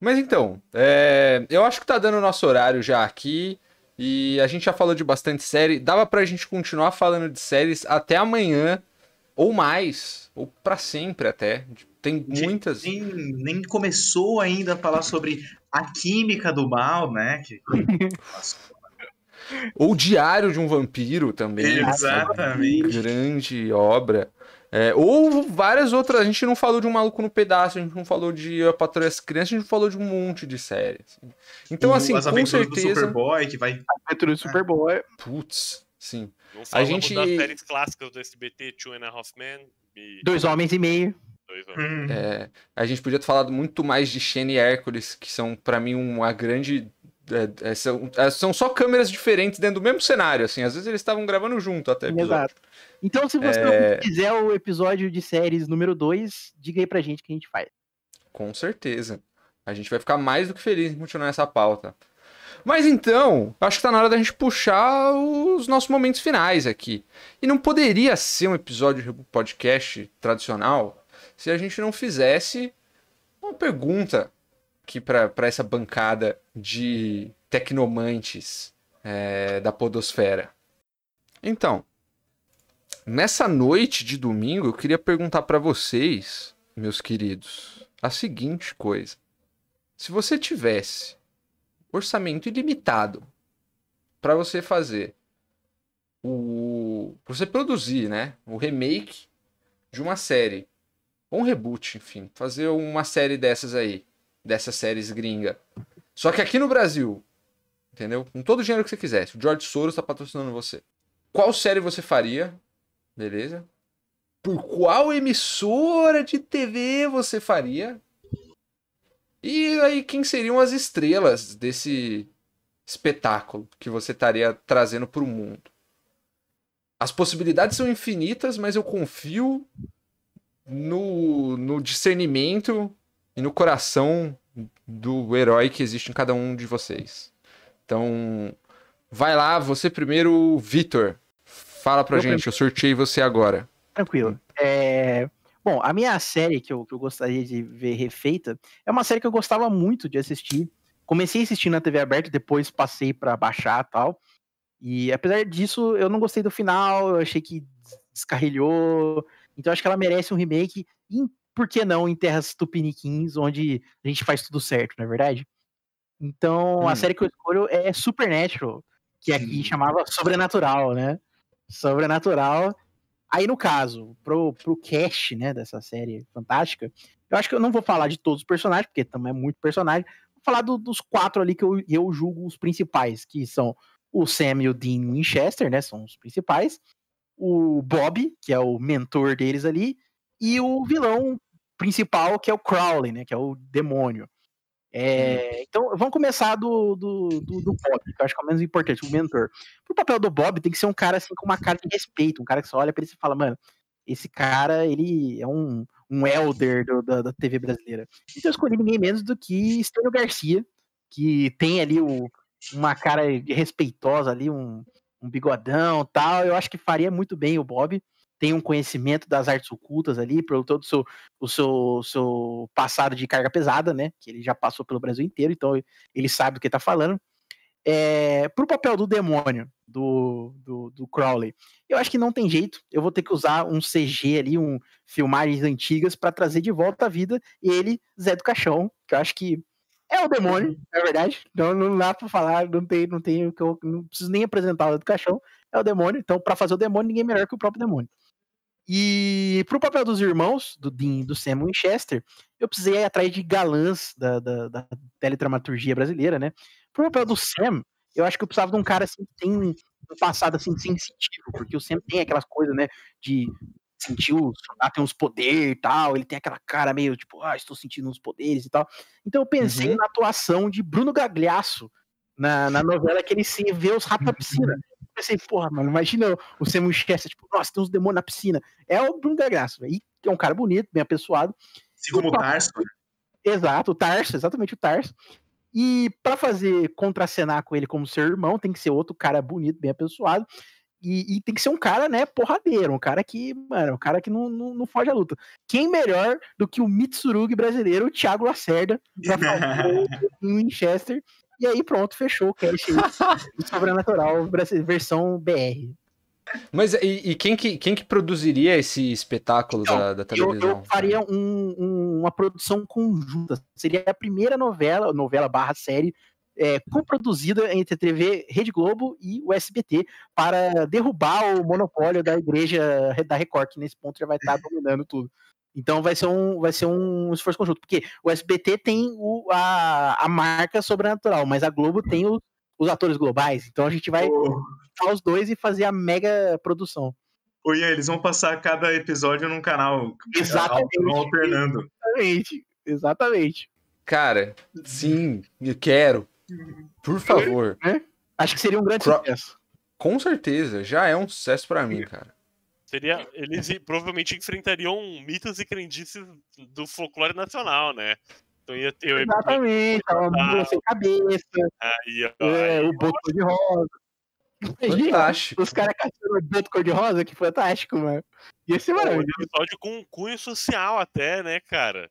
Mas então, é, eu acho que tá dando o nosso horário já aqui. E a gente já falou de bastante série. Dava pra gente continuar falando de séries até amanhã, ou mais, ou pra sempre até. Tem muitas. Nem, nem começou ainda a falar sobre a química do mal, né? Que... <laughs> Ou Diário de um Vampiro também. Exatamente. Grande obra. É, ou várias outras. A gente não falou de um maluco no pedaço, a gente não falou de Eu Patrulho as Crianças, a gente falou de um monte de séries. Então, O- assim, As com aventuras do certeza. Superboy, que vai. Aventura super boa. Putz, sim. Não falamos gente- das séries clássicas do SBT, Two and a Half Men e Dois homens e meio. dois homens. Hum, É, a gente podia ter falado muito mais de Shane e Hércules, que são, pra mim, uma grande. É, é, são, é, são só câmeras diferentes dentro do mesmo cenário, assim. Às vezes eles estavam gravando junto até. episódio. Exato. Então, se você É. quiser o episódio de séries número 2, diga aí pra gente que a gente faz. Com certeza. A gente vai ficar mais do que feliz em continuar essa pauta. Mas então, acho que tá na hora da gente puxar os nossos momentos finais aqui. E não poderia ser um episódio de podcast tradicional se a gente não fizesse uma pergunta aqui para essa bancada de tecnomantes é, da Podosfera. Então, nessa noite de domingo, eu queria perguntar para vocês, meus queridos, a seguinte coisa. Se você tivesse orçamento ilimitado para você fazer o pra você produzir, né, o remake de uma série ou um reboot, enfim, fazer uma série dessas aí, dessas séries gringa. Só que aqui no Brasil, entendeu? Com todo o dinheiro que você quisesse, o George Soros tá patrocinando você. Qual série você faria? Beleza? Por qual emissora de TV você faria? E aí, quem seriam as estrelas desse espetáculo que você estaria trazendo para o mundo? As possibilidades são infinitas, mas eu confio no, no discernimento e no coração do herói que existe em cada um de vocês. Então, vai lá, você primeiro, Vitor. Fala pra Eu gente, eu sorteei você agora. Tranquilo. É, Bom, a minha série que eu, que eu gostaria de ver refeita é uma série que eu gostava muito de assistir. Comecei a assistir na TV aberta, depois passei pra baixar e tal. E apesar disso, eu não gostei do final, eu achei que descarrilhou. Então acho que ela merece um remake. E por que não em Terras Tupiniquins, onde a gente faz tudo certo, não é verdade? Então a Hum. série que eu escolho é Supernatural, que aqui Hum. chamava Sobrenatural, né? Sobrenatural. Aí, no caso, pro, pro cast, né, dessa série fantástica, eu acho que eu não vou falar de todos os personagens, porque também é muito personagem. Vou falar do- dos quatro ali que eu, eu julgo os principais, que são o Sam e o Dean Winchester, né, são os principais. O Bob, que é o mentor deles ali, e o vilão principal, que é o Crowley, né, que é o demônio. É, então, vamos começar do, do, do, do Bob, que eu acho que é o menos importante, o mentor. O papel do Bob tem que ser um cara assim com uma cara de respeito, um cara que você olha pra ele e fala, mano, esse cara, ele é um, um elder do- da, da TV brasileira. Então eu escolhi ninguém menos do que Estênio Garcia, que tem ali o, uma cara respeitosa ali, um, um bigodão tal. Eu acho que faria muito bem o Bob. Tem um conhecimento das artes ocultas ali, pelo todo o seu, o seu, seu passado de carga pesada, né? Que ele já passou pelo Brasil inteiro, então ele sabe do que tá falando. É, pro papel do demônio, do, do, do Crowley, eu acho que não tem jeito. Eu vou ter que usar um CG ali, um filmagens antigas, para trazer de volta à vida ele, Zé do Caixão, que eu acho que é o demônio, na verdade. Não, não dá pra falar, não tem, não tem eu não preciso nem apresentar o Zé do Caixão, é o demônio. Então, para fazer o demônio, ninguém melhor que o próprio demônio. E pro papel dos irmãos, do Dean e do Sam Winchester, eu precisei ir atrás de galãs da, da, da teledramaturgia brasileira, né? Pro papel do Sam, eu acho que eu precisava de um cara assim que tem um passado assim sensitivo, porque o Sam tem aquelas coisas, né, de sentir os ah, tem uns poderes e tal, ele tem aquela cara meio tipo, ah, estou sentindo uns poderes e tal. Então eu pensei Uhum. na atuação de Bruno Gagliasso na, na novela que ele se vê os ratos na piscina. Pensei, porra, mano, imagina o Sam Winchester, tipo, nossa, tem uns demônios na piscina. É o Bruno Gagliasso, velho. E é um cara bonito, bem apessoado. Assim como o Tarso. Exato, o Tarso, exatamente o Tarso. E pra fazer contracenar com ele como seu irmão, tem que ser outro cara bonito, bem apessoado. E, e tem que ser um cara, né, porradeiro, um cara que, mano, um cara que não, não, não foge à luta. Quem melhor do que o Mitsurugi brasileiro, o Thiago Lacerda, pra fazer <laughs> o Winchester. E aí pronto, fechou o cast Sobrenatural versão BR. Mas e, e quem, que, quem que produziria esse espetáculo Então, da, da Eu, televisão? eu faria um- um- uma produção conjunta. Seria a primeira novela, novela barra série, é, coproduzida entre a TV Rede Globo e o SBT para derrubar o monopólio da igreja da Record, que nesse ponto já vai estar dominando tudo. Então vai ser um, vai ser um esforço conjunto, porque o SBT tem o- a, a marca sobrenatural, mas a Globo tem os, os atores globais. Então a gente vai juntar os dois e fazer a mega produção. Ian, eles vão passar cada episódio num canal Exatamente. vão alternando. Exatamente. Exatamente. Cara, sim, eu quero. Por favor. Acho que seria um grande Cro- sucesso. Com certeza, já é um sucesso pra mim, cara. Seria, eles i- provavelmente enfrentariam mitos e crendices do folclore nacional, né? Então ia ter Exatamente. A mula sem cabeça, aí, ó, é, aí, o boto cor-de-rosa. Imagina, Fantástico. Os caras caçando o boto cor-de-rosa, que fantástico, mano. Ia ser pô, um maravilhoso. episódio com cunho social até, né, cara?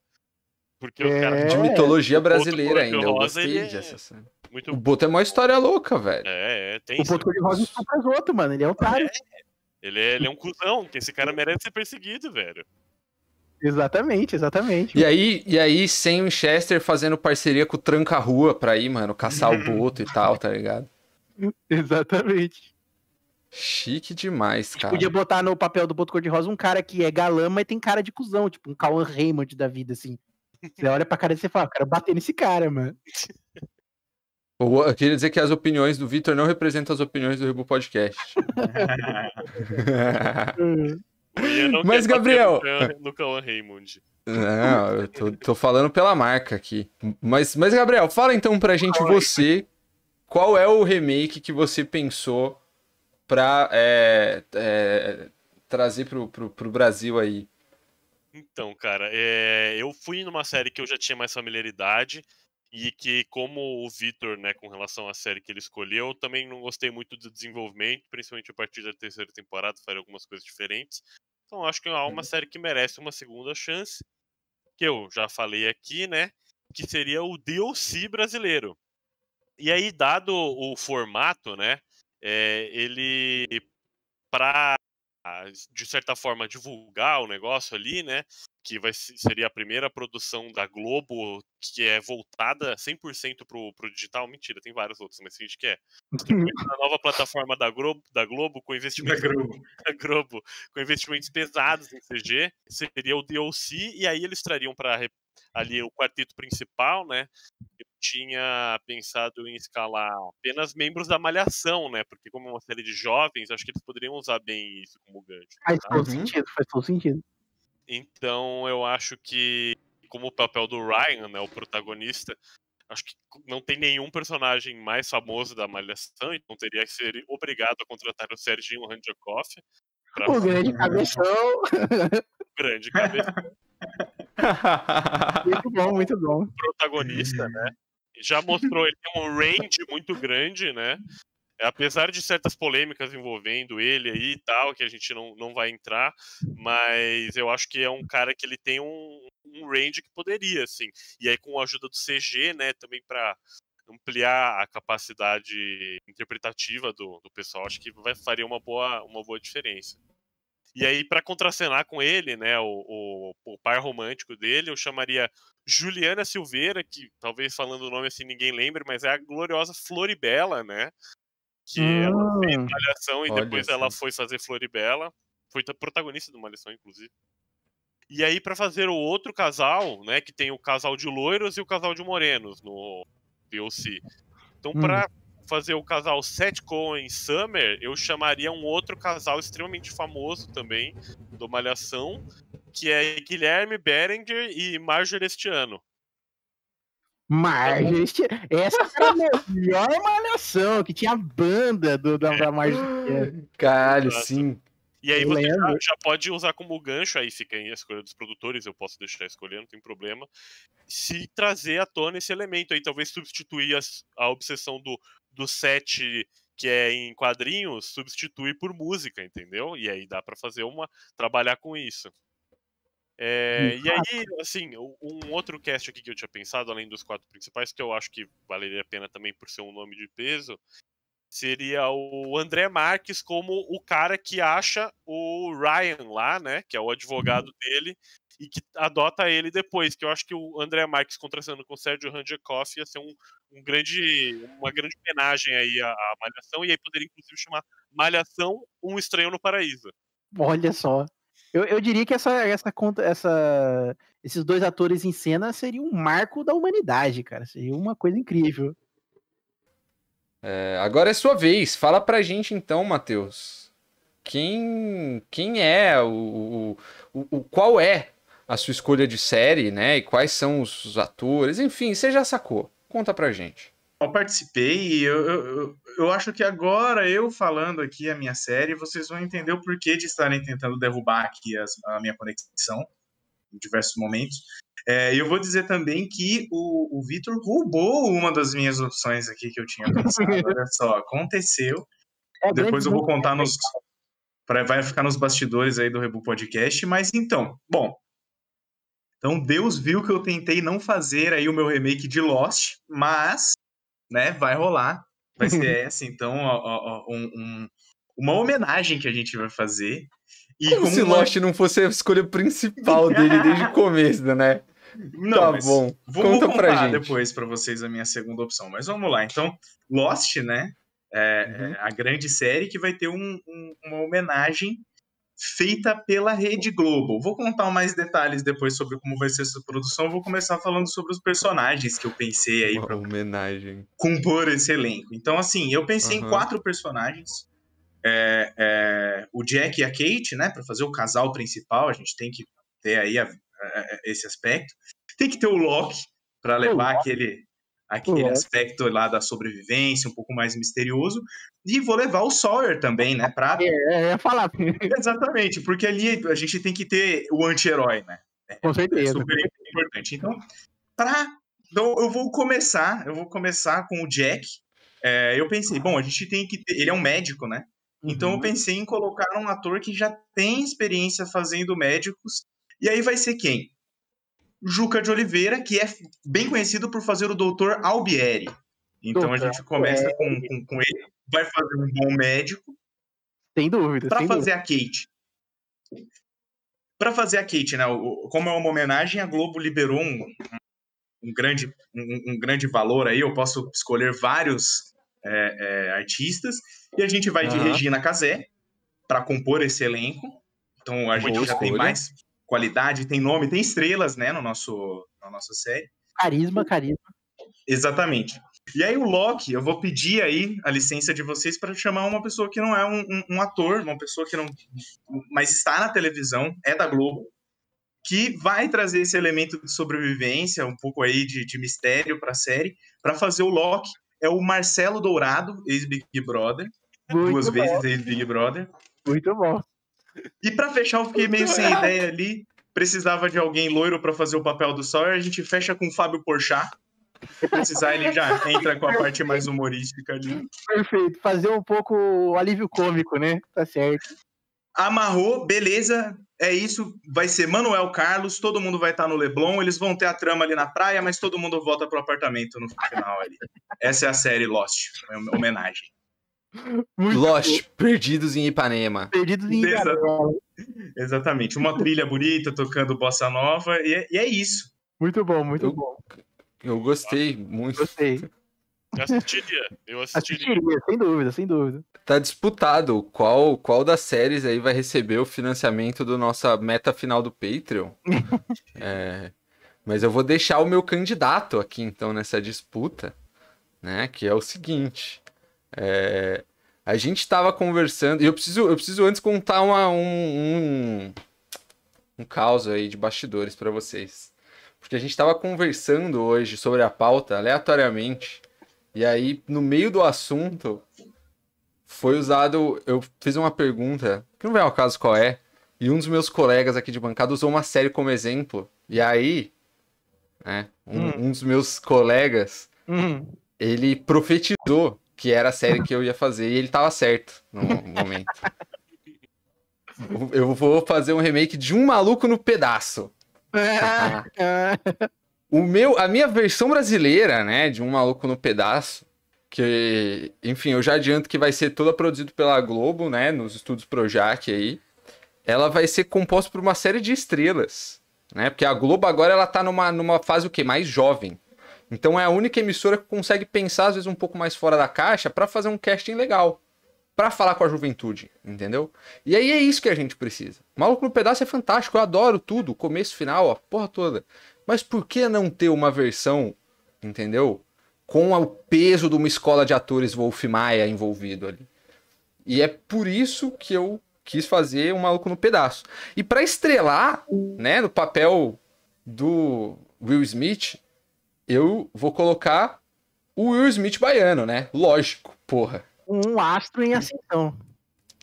Porque os É. caras De mitologia brasileira ainda. Eu gostei é- dessa cena. muito O Boto é uma história louca, velho. É, é, tem O boto cor-de-rosa estupra os outros, mano. Ele é otário. Ele é, ele é um cuzão, que esse cara merece ser perseguido, velho. Exatamente, exatamente. E aí, e aí, sem o Winchester fazendo parceria com o Tranca-Rua pra ir, mano, caçar o <laughs> Boto e tal, tá ligado? <laughs> Exatamente. Chique demais, gente cara. podia botar no papel do boto cor-de-rosa um cara que é galã, mas tem cara de cuzão, tipo um Cauan Raymond da vida, assim. Você olha pra cara e você fala, eu quero bater nesse cara, mano. <laughs> Eu queria dizer que as opiniões do Vitor não representam as opiniões do Rebu Podcast. <laughs> Mas, Gabriel- No Cauã- no Cauã Raymond. Não, eu tô, tô falando pela marca aqui. Mas, mas, Gabriel, fala então pra gente você qual é o remake que você pensou pra é, é, trazer pro, pro, pro Brasil aí. Então, cara, é, eu fui numa série que eu já tinha mais familiaridade e que, como o Vitor, né, com relação à série que ele escolheu, eu também não gostei muito do desenvolvimento, principalmente a partir da terceira temporada, faria algumas coisas diferentes. Então, acho que é uma série que merece uma segunda chance, que eu já falei aqui, né, que seria o DLC brasileiro. E aí, dado o formato, né, é, ele para de certa forma divulgar o negócio ali, né? Que vai, se- seria a primeira produção da Globo que é voltada 100% pro, pro digital. Mentira, tem vários outros, mas a gente quer. A nova plataforma da Globo, da Globo com Da investimentos Globo. <laughs> da Globo com investimentos pesados em CG, seria o DLC, e aí eles trariam para ali o quarteto principal, né? Tinha pensado em escalar apenas membros da Malhação, né? Porque como é uma série de jovens, acho que eles poderiam usar bem isso como gancho. Faz tá? todo sentido, faz todo sentido. Então eu acho que, como o papel do Ryan, né, o protagonista, acho que não tem nenhum personagem mais famoso da Malhação, então teria que ser obrigado a contratar o Serginho Randjakoff O <laughs> grande cabeção. grande <laughs> cabeça Muito bom, muito bom. protagonista, né? Já mostrou, ele tem um range muito grande, né? Apesar de certas polêmicas envolvendo ele aí e tal, que a gente não, não vai entrar, mas eu acho que é um cara que ele tem um, um range que poderia, assim. E aí com a ajuda do CG, né, também para ampliar a capacidade interpretativa do, do pessoal, acho que vai, faria uma boa, uma boa diferença. E aí, para contracenar com ele, né, o, o, o par romântico dele, eu chamaria Juliana Silveira, que talvez falando o nome assim ninguém lembre, mas é a gloriosa Floribela, né? Que ela fez Hum, Malhação e depois só. ela foi fazer Floribela. foi ta- protagonista do Malhação, inclusive. E aí, pra fazer o outro casal, né, que tem o casal de loiros e o casal de morenos no DLC. Então, Hum. pra fazer o casal Seth Cohen Summer, eu chamaria um outro casal extremamente famoso também do Malhação, que é Guilherme Berenger e Marjorie este ano. Marge, este- essa foi a melhor malhação, que tinha a banda do, da, da Marge. Caralho, Exato. sim. E aí Eu você já, já pode usar como gancho, aí fica aí a escolha dos produtores, eu posso deixar escolher, não tem problema. Se trazer à tona esse elemento aí, talvez substituir as- a obsessão do, do set que é em quadrinhos, substituir por música, entendeu? E aí dá pra fazer uma. trabalhar com isso. É, e aí, assim, um outro cast aqui que eu tinha pensado, além dos quatro principais, que eu acho que valeria a pena também por ser um nome de peso, seria o André Marques como o cara que acha o Ryan lá, né? Que é o advogado dele, e que adota ele depois. Que eu acho que o André Marques contracenando com o Sérgio Rangekoff ia ser um, um grande, uma grande homenagem aí à, à Malhação, e aí poderia inclusive chamar Malhação Um Estranho no Paraíso. Olha só. Eu, eu diria que essa, essa, conta- essa, esses dois atores em cena seria um marco da humanidade, cara. Seria uma coisa incrível. É, agora é sua vez. Fala pra gente então, Matheus. Quem, quem é o, o, o- qual é a sua escolha de série, né? E quais são os atores? Enfim, você já sacou. Conta pra gente. Eu participei e eu, eu, eu- acho que agora eu falando aqui a minha série, vocês vão entender o porquê de estarem tentando derrubar aqui as- a minha conexão em diversos momentos. É, e eu vou dizer também que o, o Vitor roubou uma das minhas opções aqui que eu tinha <laughs> pensado. Olha só, aconteceu. É Depois eu vou contar nos. pra- vai ficar nos bastidores aí do Rebu Podcast. Mas então, bom. Então Deus viu que eu tentei não fazer aí o meu remake de Lost, mas, né, vai rolar. Vai ser <laughs> essa, então, ó, ó, um- um- uma homenagem que a gente vai fazer. E Como se uma- Lost não fosse a escolha principal <laughs> dele desde o começo, né? Não, tá bom. Vou, Conta vou pra contar gente. depois pra vocês a minha segunda opção. Mas vamos lá. Então, Lost, né? É, Uhum. é a grande série que vai ter um- um- uma homenagem feita pela Rede Globo. Vou contar mais detalhes depois sobre como vai ser essa produção. Vou começar falando sobre os personagens que eu pensei aí Uma pra homenagem. compor esse elenco. Então, assim, eu pensei em Aham. quatro personagens. É, é, o Jack e a Kate, né? Pra fazer o casal principal, a gente tem que ter aí a- a- esse aspecto. Tem que ter o Loki para levar aquele, aquele Loki. aspecto lá da sobrevivência, um pouco mais misterioso. E vou levar o Sawyer também, né? Pra... É, é, eu falar, <laughs> Exatamente, porque ali a gente tem que ter o anti-herói, né? com É certeza. super importante. Então, pra... então, eu vou começar, eu vou começar com o Jack. É, eu pensei, bom, a gente tem que ter. Ele é um médico, né? Então eu Uhum. pensei em colocar um ator que já tem experiência fazendo médicos. E aí vai ser quem? Juca de Oliveira, que é bem conhecido por fazer o Doutor Albieri. Então a Doutor gente começa com, com, com ele, vai fazer um bom médico Sem dúvida. para fazer a Kate. Para fazer a Kate, né? Como é uma homenagem, a Globo liberou um, um grande, um, um grande valor aí. Eu posso escolher vários é, é, artistas e a gente vai de Aham. Regina Casé para compor esse elenco. Então a gente Boa já tem escolha. mais qualidade, tem nome, tem estrelas, né? No nosso, na nossa série. Carisma, carisma. Exatamente. E aí o Loki, eu vou pedir aí a licença de vocês para chamar uma pessoa que não é um, um- um ator, uma pessoa que não, mas está na televisão, é da Globo, que vai trazer esse elemento de sobrevivência, um pouco aí de, de mistério para a série, para fazer o Loki. É o Marcelo Dourado, ex-Big Brother, Muito duas bom, vezes ex-Big Brother. Muito bom. E para fechar, eu fiquei meio sem ideia ali. Precisava de alguém loiro para fazer o papel do Sawyer. A gente fecha com o Fábio Porchat. Se precisar, ele já <laughs> entra com a parte mais humorística ali. Perfeito. Fazer um pouco o alívio cômico, né? Tá certo. Amarrou, beleza. É isso. Vai ser Manuel Carlos. Todo mundo vai estar no Leblon. Eles vão ter a trama ali na praia, mas todo mundo volta pro apartamento no final ali. Essa é a série Lost. É uma homenagem. Muito Lost, Perdidos em Ipanema. Perdidos em. Garola. Exatamente. Uma trilha bonita, tocando bossa nova. E é, e é isso. Muito bom, muito Eu- bom. Eu gostei muito. Gostei. Eu assistiria. Eu assistiria. Assistiria, sem dúvida, sem dúvida. Tá disputado qual, qual das séries aí vai receber o financiamento do nossa meta final do Patreon. <laughs> É, mas eu vou deixar o meu candidato aqui, então, nessa disputa, né? Que é o seguinte. É, a gente tava conversando. E eu preciso, eu preciso antes contar uma, um, um, um caos aí de bastidores pra vocês. Porque a gente tava conversando hoje sobre a pauta aleatoriamente. E aí, no meio do assunto, foi usado. Eu fiz uma pergunta, que não vai ao caso qual é. E um dos meus colegas aqui de bancada usou uma série como exemplo. E aí, né, um, Hum. um dos meus colegas, Hum, ele profetizou que era a série que eu ia fazer e ele tava certo no momento. Eu vou fazer um remake de Um Maluco no Pedaço. Ah, O meu, a minha versão brasileira, né, de Um Maluco no Pedaço, que, enfim, eu já adianto que vai ser toda produzida pela Globo, né, nos estúdios Projac aí. Ela vai ser composta por uma série de estrelas, né? Porque a Globo agora ela tá numa, numa fase o quê? Mais jovem. Então é a única emissora que consegue pensar às vezes um pouco mais fora da caixa pra fazer um casting legal, Pra falar com a juventude, entendeu? E aí é isso que a gente precisa. Maluco no Pedaço é fantástico, eu adoro tudo, começo, final, a porra toda. Mas por que não ter uma versão, entendeu? Com o peso de uma escola de atores Wolf Maia envolvido ali. E é por isso que eu quis fazer um maluco no pedaço. E pra estrelar, né, no papel do Will Smith, eu vou colocar o Will Smith baiano, né? Lógico, porra. um astro em ascensão.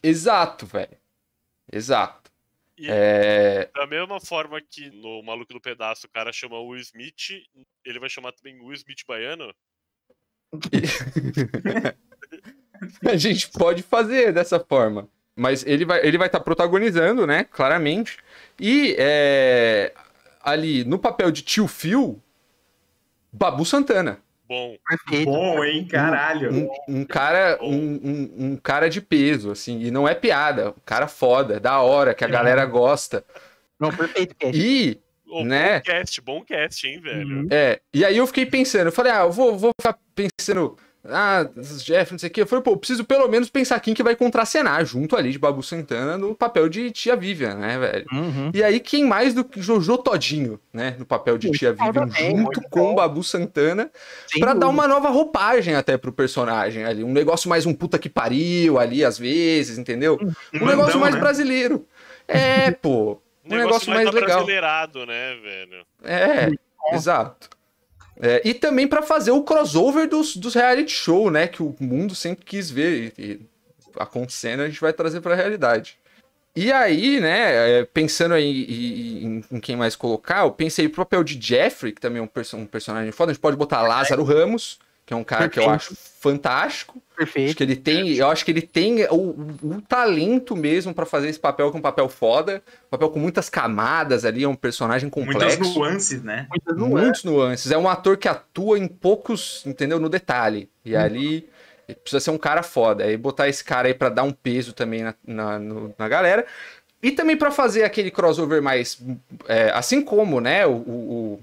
Exato, velho. Exato. E É... da mesma forma que no Maluco do Pedaço o cara chama Will Smith, ele vai chamar também Will Smith baiano? <laughs> A gente pode fazer dessa forma. Mas ele vai ele vai estar protagonizando, né? Claramente. E é, ali no papel de tio Phil, Babu Santana. Bom, Perfeito. Bom, hein? Caralho. Um, um cara um, um- um cara de peso, assim. E não é piada. Um cara foda, da hora, que a galera gosta. Não, perfeito. E, Ô, Né? bom cast, bom cast, hein, velho? Uhum. é, e aí eu fiquei pensando. Eu falei, ah, eu vou, vou ficar pensando... Ah, Jeff, não sei o quê. Eu falei, pô, eu preciso pelo menos pensar quem que vai contracenar junto ali de Babu Santana no papel de tia Vivian, né, velho? Uhum. E aí, quem mais do que Jojo Todinho, né? No papel de tia Vivian, também, junto com bom. Babu Santana, pra dar uma nova roupagem até pro personagem ali. Um negócio mais um puta que pariu ali, às vezes, entendeu? Um Mandão, negócio mais né? brasileiro. É, <laughs> pô. Um negócio mais legal. abrasileirado, né, velho? É, exato. É, e também pra fazer o crossover dos, dos reality show, né? Que o mundo sempre quis ver. E, e acontecendo, a gente vai trazer pra realidade. E aí, né, é, pensando aí em, em- em quem mais colocar, eu pensei pro papel de Jeffrey, que também é um, perso- um personagem foda. A gente pode botar Lázaro Ramos, que é um cara que eu Perfeito. acho fantástico. Acho Perfeito. que ele tem, eu acho que ele tem o, o- talento mesmo pra fazer esse papel, que é um papel foda, um papel com muitas camadas ali, é um personagem complexo. Muitas nuances, né? Muitas nuances. Muitos nuances. É um ator que atua em poucos, entendeu? No detalhe. E ali ele precisa ser um cara foda. Aí botar esse cara aí pra dar um peso também na, na, no- na galera. E também pra fazer aquele crossover mais. é, assim como, né, o, o,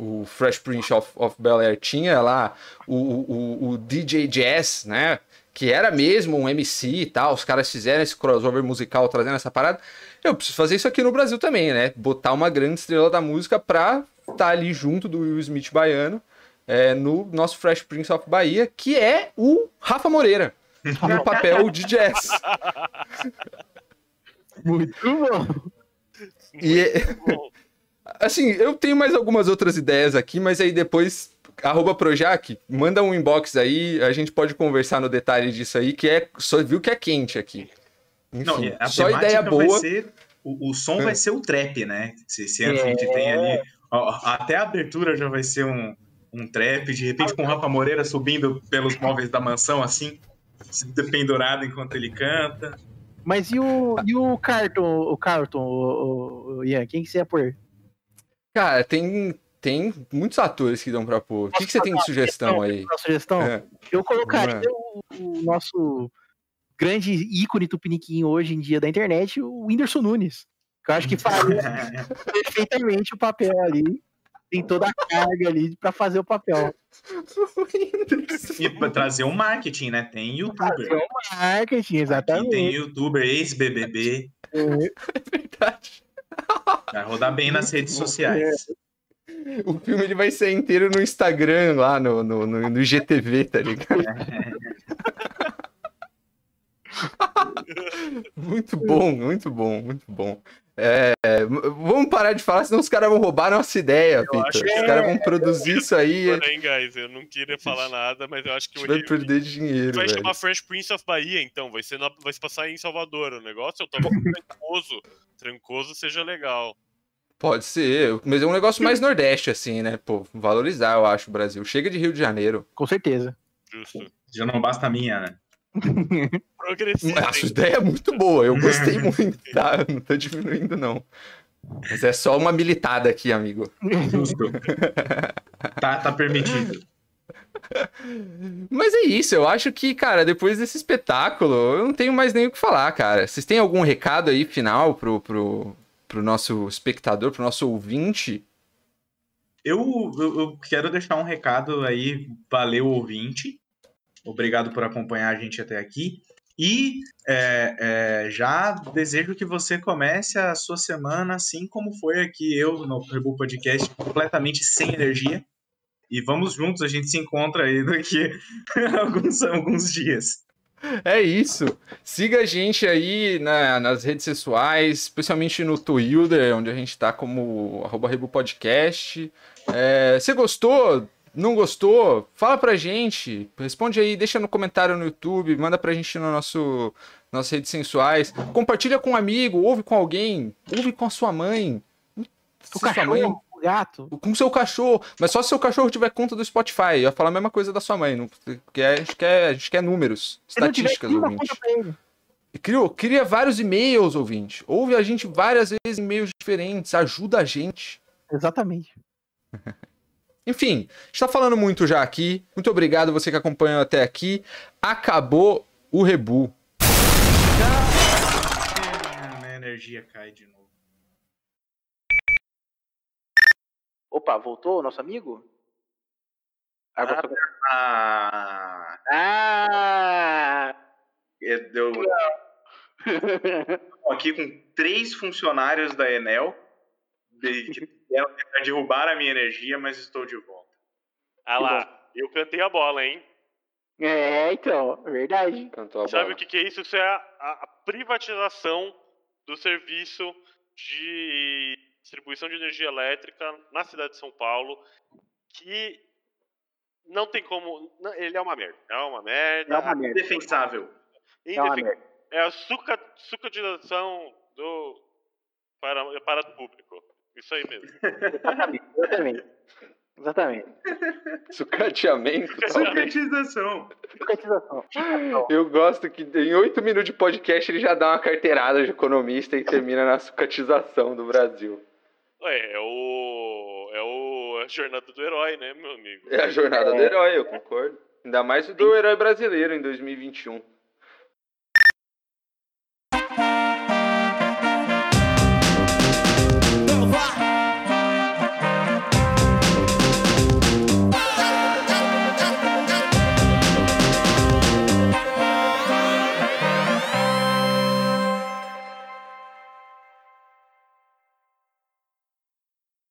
o- Fresh Prince of, of Bel Air tinha lá o, o, o DJ Jazz, né? Que era mesmo um MC e tal. Os caras fizeram esse crossover musical trazendo essa parada. Eu preciso fazer isso aqui no Brasil também, né? Botar uma grande estrela da música pra estar ali junto do Will Smith baiano é, no nosso Fresh Prince of Bahia, que é o Rafa Moreira, no papel de jazz. Muito bom. E, é- Bom, assim, eu tenho mais algumas outras ideias aqui, mas aí depois, arroba Projac, manda um inbox aí, a gente pode conversar no detalhe disso aí, que é, só viu que é quente aqui. Enfim, Não, a só ideia vai boa. ser. O, o som É. vai ser o trap, né? Se, se a É. gente tem ali. ó, até a abertura já vai ser um, um trap, de repente com o Rafa Moreira subindo pelos móveis da mansão, assim, se pendurado enquanto ele canta. Mas e o, e o Carton, o Carlton, o, o- o Ian? Quem que você ia pôr? Cara, tem, tem muitos atores que dão pra pôr. O que, que você tem de sugestão aí? Sugestão? É. Eu colocaria o, o nosso grande ícone tupiniquim hoje em dia da internet, o Whindersson Nunes. Que eu acho que faria <laughs> perfeitamente o papel ali. tem toda a carga ali pra fazer o papel. E pra trazer um marketing, né? Tem youtuber. o marketing, Aqui tem exatamente. youtuber, ex-BBB. É verdade. Vai rodar bem nas redes sociais. O filme ele vai ser inteiro no Instagram, lá no, no, no, no IGTV, tá ligado? <laughs> muito bom, muito bom, muito bom. É, vamos parar de falar, senão os caras vão roubar nossa ideia, Vitor. acho Os caras vão produzir isso aí, a Porém, guys, eu não queria falar nada, mas eu acho que o gente vai Rio perder dinheiro, vai velho. chamar French Prince of Bahia, então. Vai, ser na- vai se passar em Salvador o negócio. Eu tava <laughs> trancoso. Trancoso seja legal. Pode ser, mas é um negócio mais nordeste, assim, né? Pô, valorizar, eu acho, o Brasil. Chega de Rio de Janeiro. Com certeza. Justo. Já não basta a minha, né? <laughs> Progressivo. A sua ideia é muito boa, eu gostei muito, tá? Não tô diminuindo, não. Mas é só uma militada aqui, amigo. Justo. tá, tá permitido. Mas é isso, eu acho que, cara, depois desse espetáculo, eu não tenho mais nem o que falar, cara. Vocês têm algum recado aí final pro, pro, pro nosso espectador, pro nosso ouvinte? Eu, eu, eu quero deixar um recado aí. Valeu, ouvinte. Obrigado por acompanhar a gente até aqui. E é, é, já desejo que você comece a sua semana assim como foi aqui eu no Rebu Podcast, completamente sem energia. E vamos juntos, a gente se encontra aí daqui <laughs> alguns, alguns dias. É isso. Siga a gente aí na- nas redes sociais, especialmente no Twitter, onde a gente tá como arroba Rebu Podcast. É, você gostou? Não gostou? Fala pra gente. Responde aí, deixa no comentário no YouTube, manda pra gente no nosso nas redes sensuais. Compartilha com um amigo, ouve com alguém, ouve com a sua mãe. O Se sua mãe- cachorro, o gato. com seu cachorro, mas só se seu cachorro tiver conta do Spotify. Eu ia falar a mesma coisa da sua mãe, não, porque a gente quer, a gente quer números, estatísticas, ouvinte. Cria, cria vários e-mails, ouvinte. Ouve a gente várias vezes em e-mails diferentes, ajuda a gente. Exatamente. <laughs> Enfim, a gente tá falando muito já aqui. Muito obrigado você que acompanhou até aqui. Acabou o Rebu. Ah, Minha energia cai de novo. Opa, voltou o nosso amigo? Ah, voltou. Ah, Ah! eu, aqui com três funcionários da Enel de- <laughs> que vieram tentar derrubar a minha energia, mas estou de volta. Ah lá, eu cantei a bola, hein? É, então, é verdade. Sabe o que, que é isso? Isso é a, a- privatização do serviço de distribuição de energia elétrica na cidade de São Paulo, que não tem como. não, ele é uma merda. É uma merda. É uma merda. Indefensável. É uma merda. é a suca, sucadização do para, para o público. Isso aí mesmo. Exatamente. Exatamente. Exatamente. Sucateamento. <laughs> Socratização. Sucatização. Eu gosto que em oito minutos de podcast ele já dá uma carteirada de economista e termina na sucatização do Brasil. É, é o. É o. a jornada do herói, né, meu amigo? É a jornada do herói, eu concordo. Ainda mais o do herói brasileiro em 2021.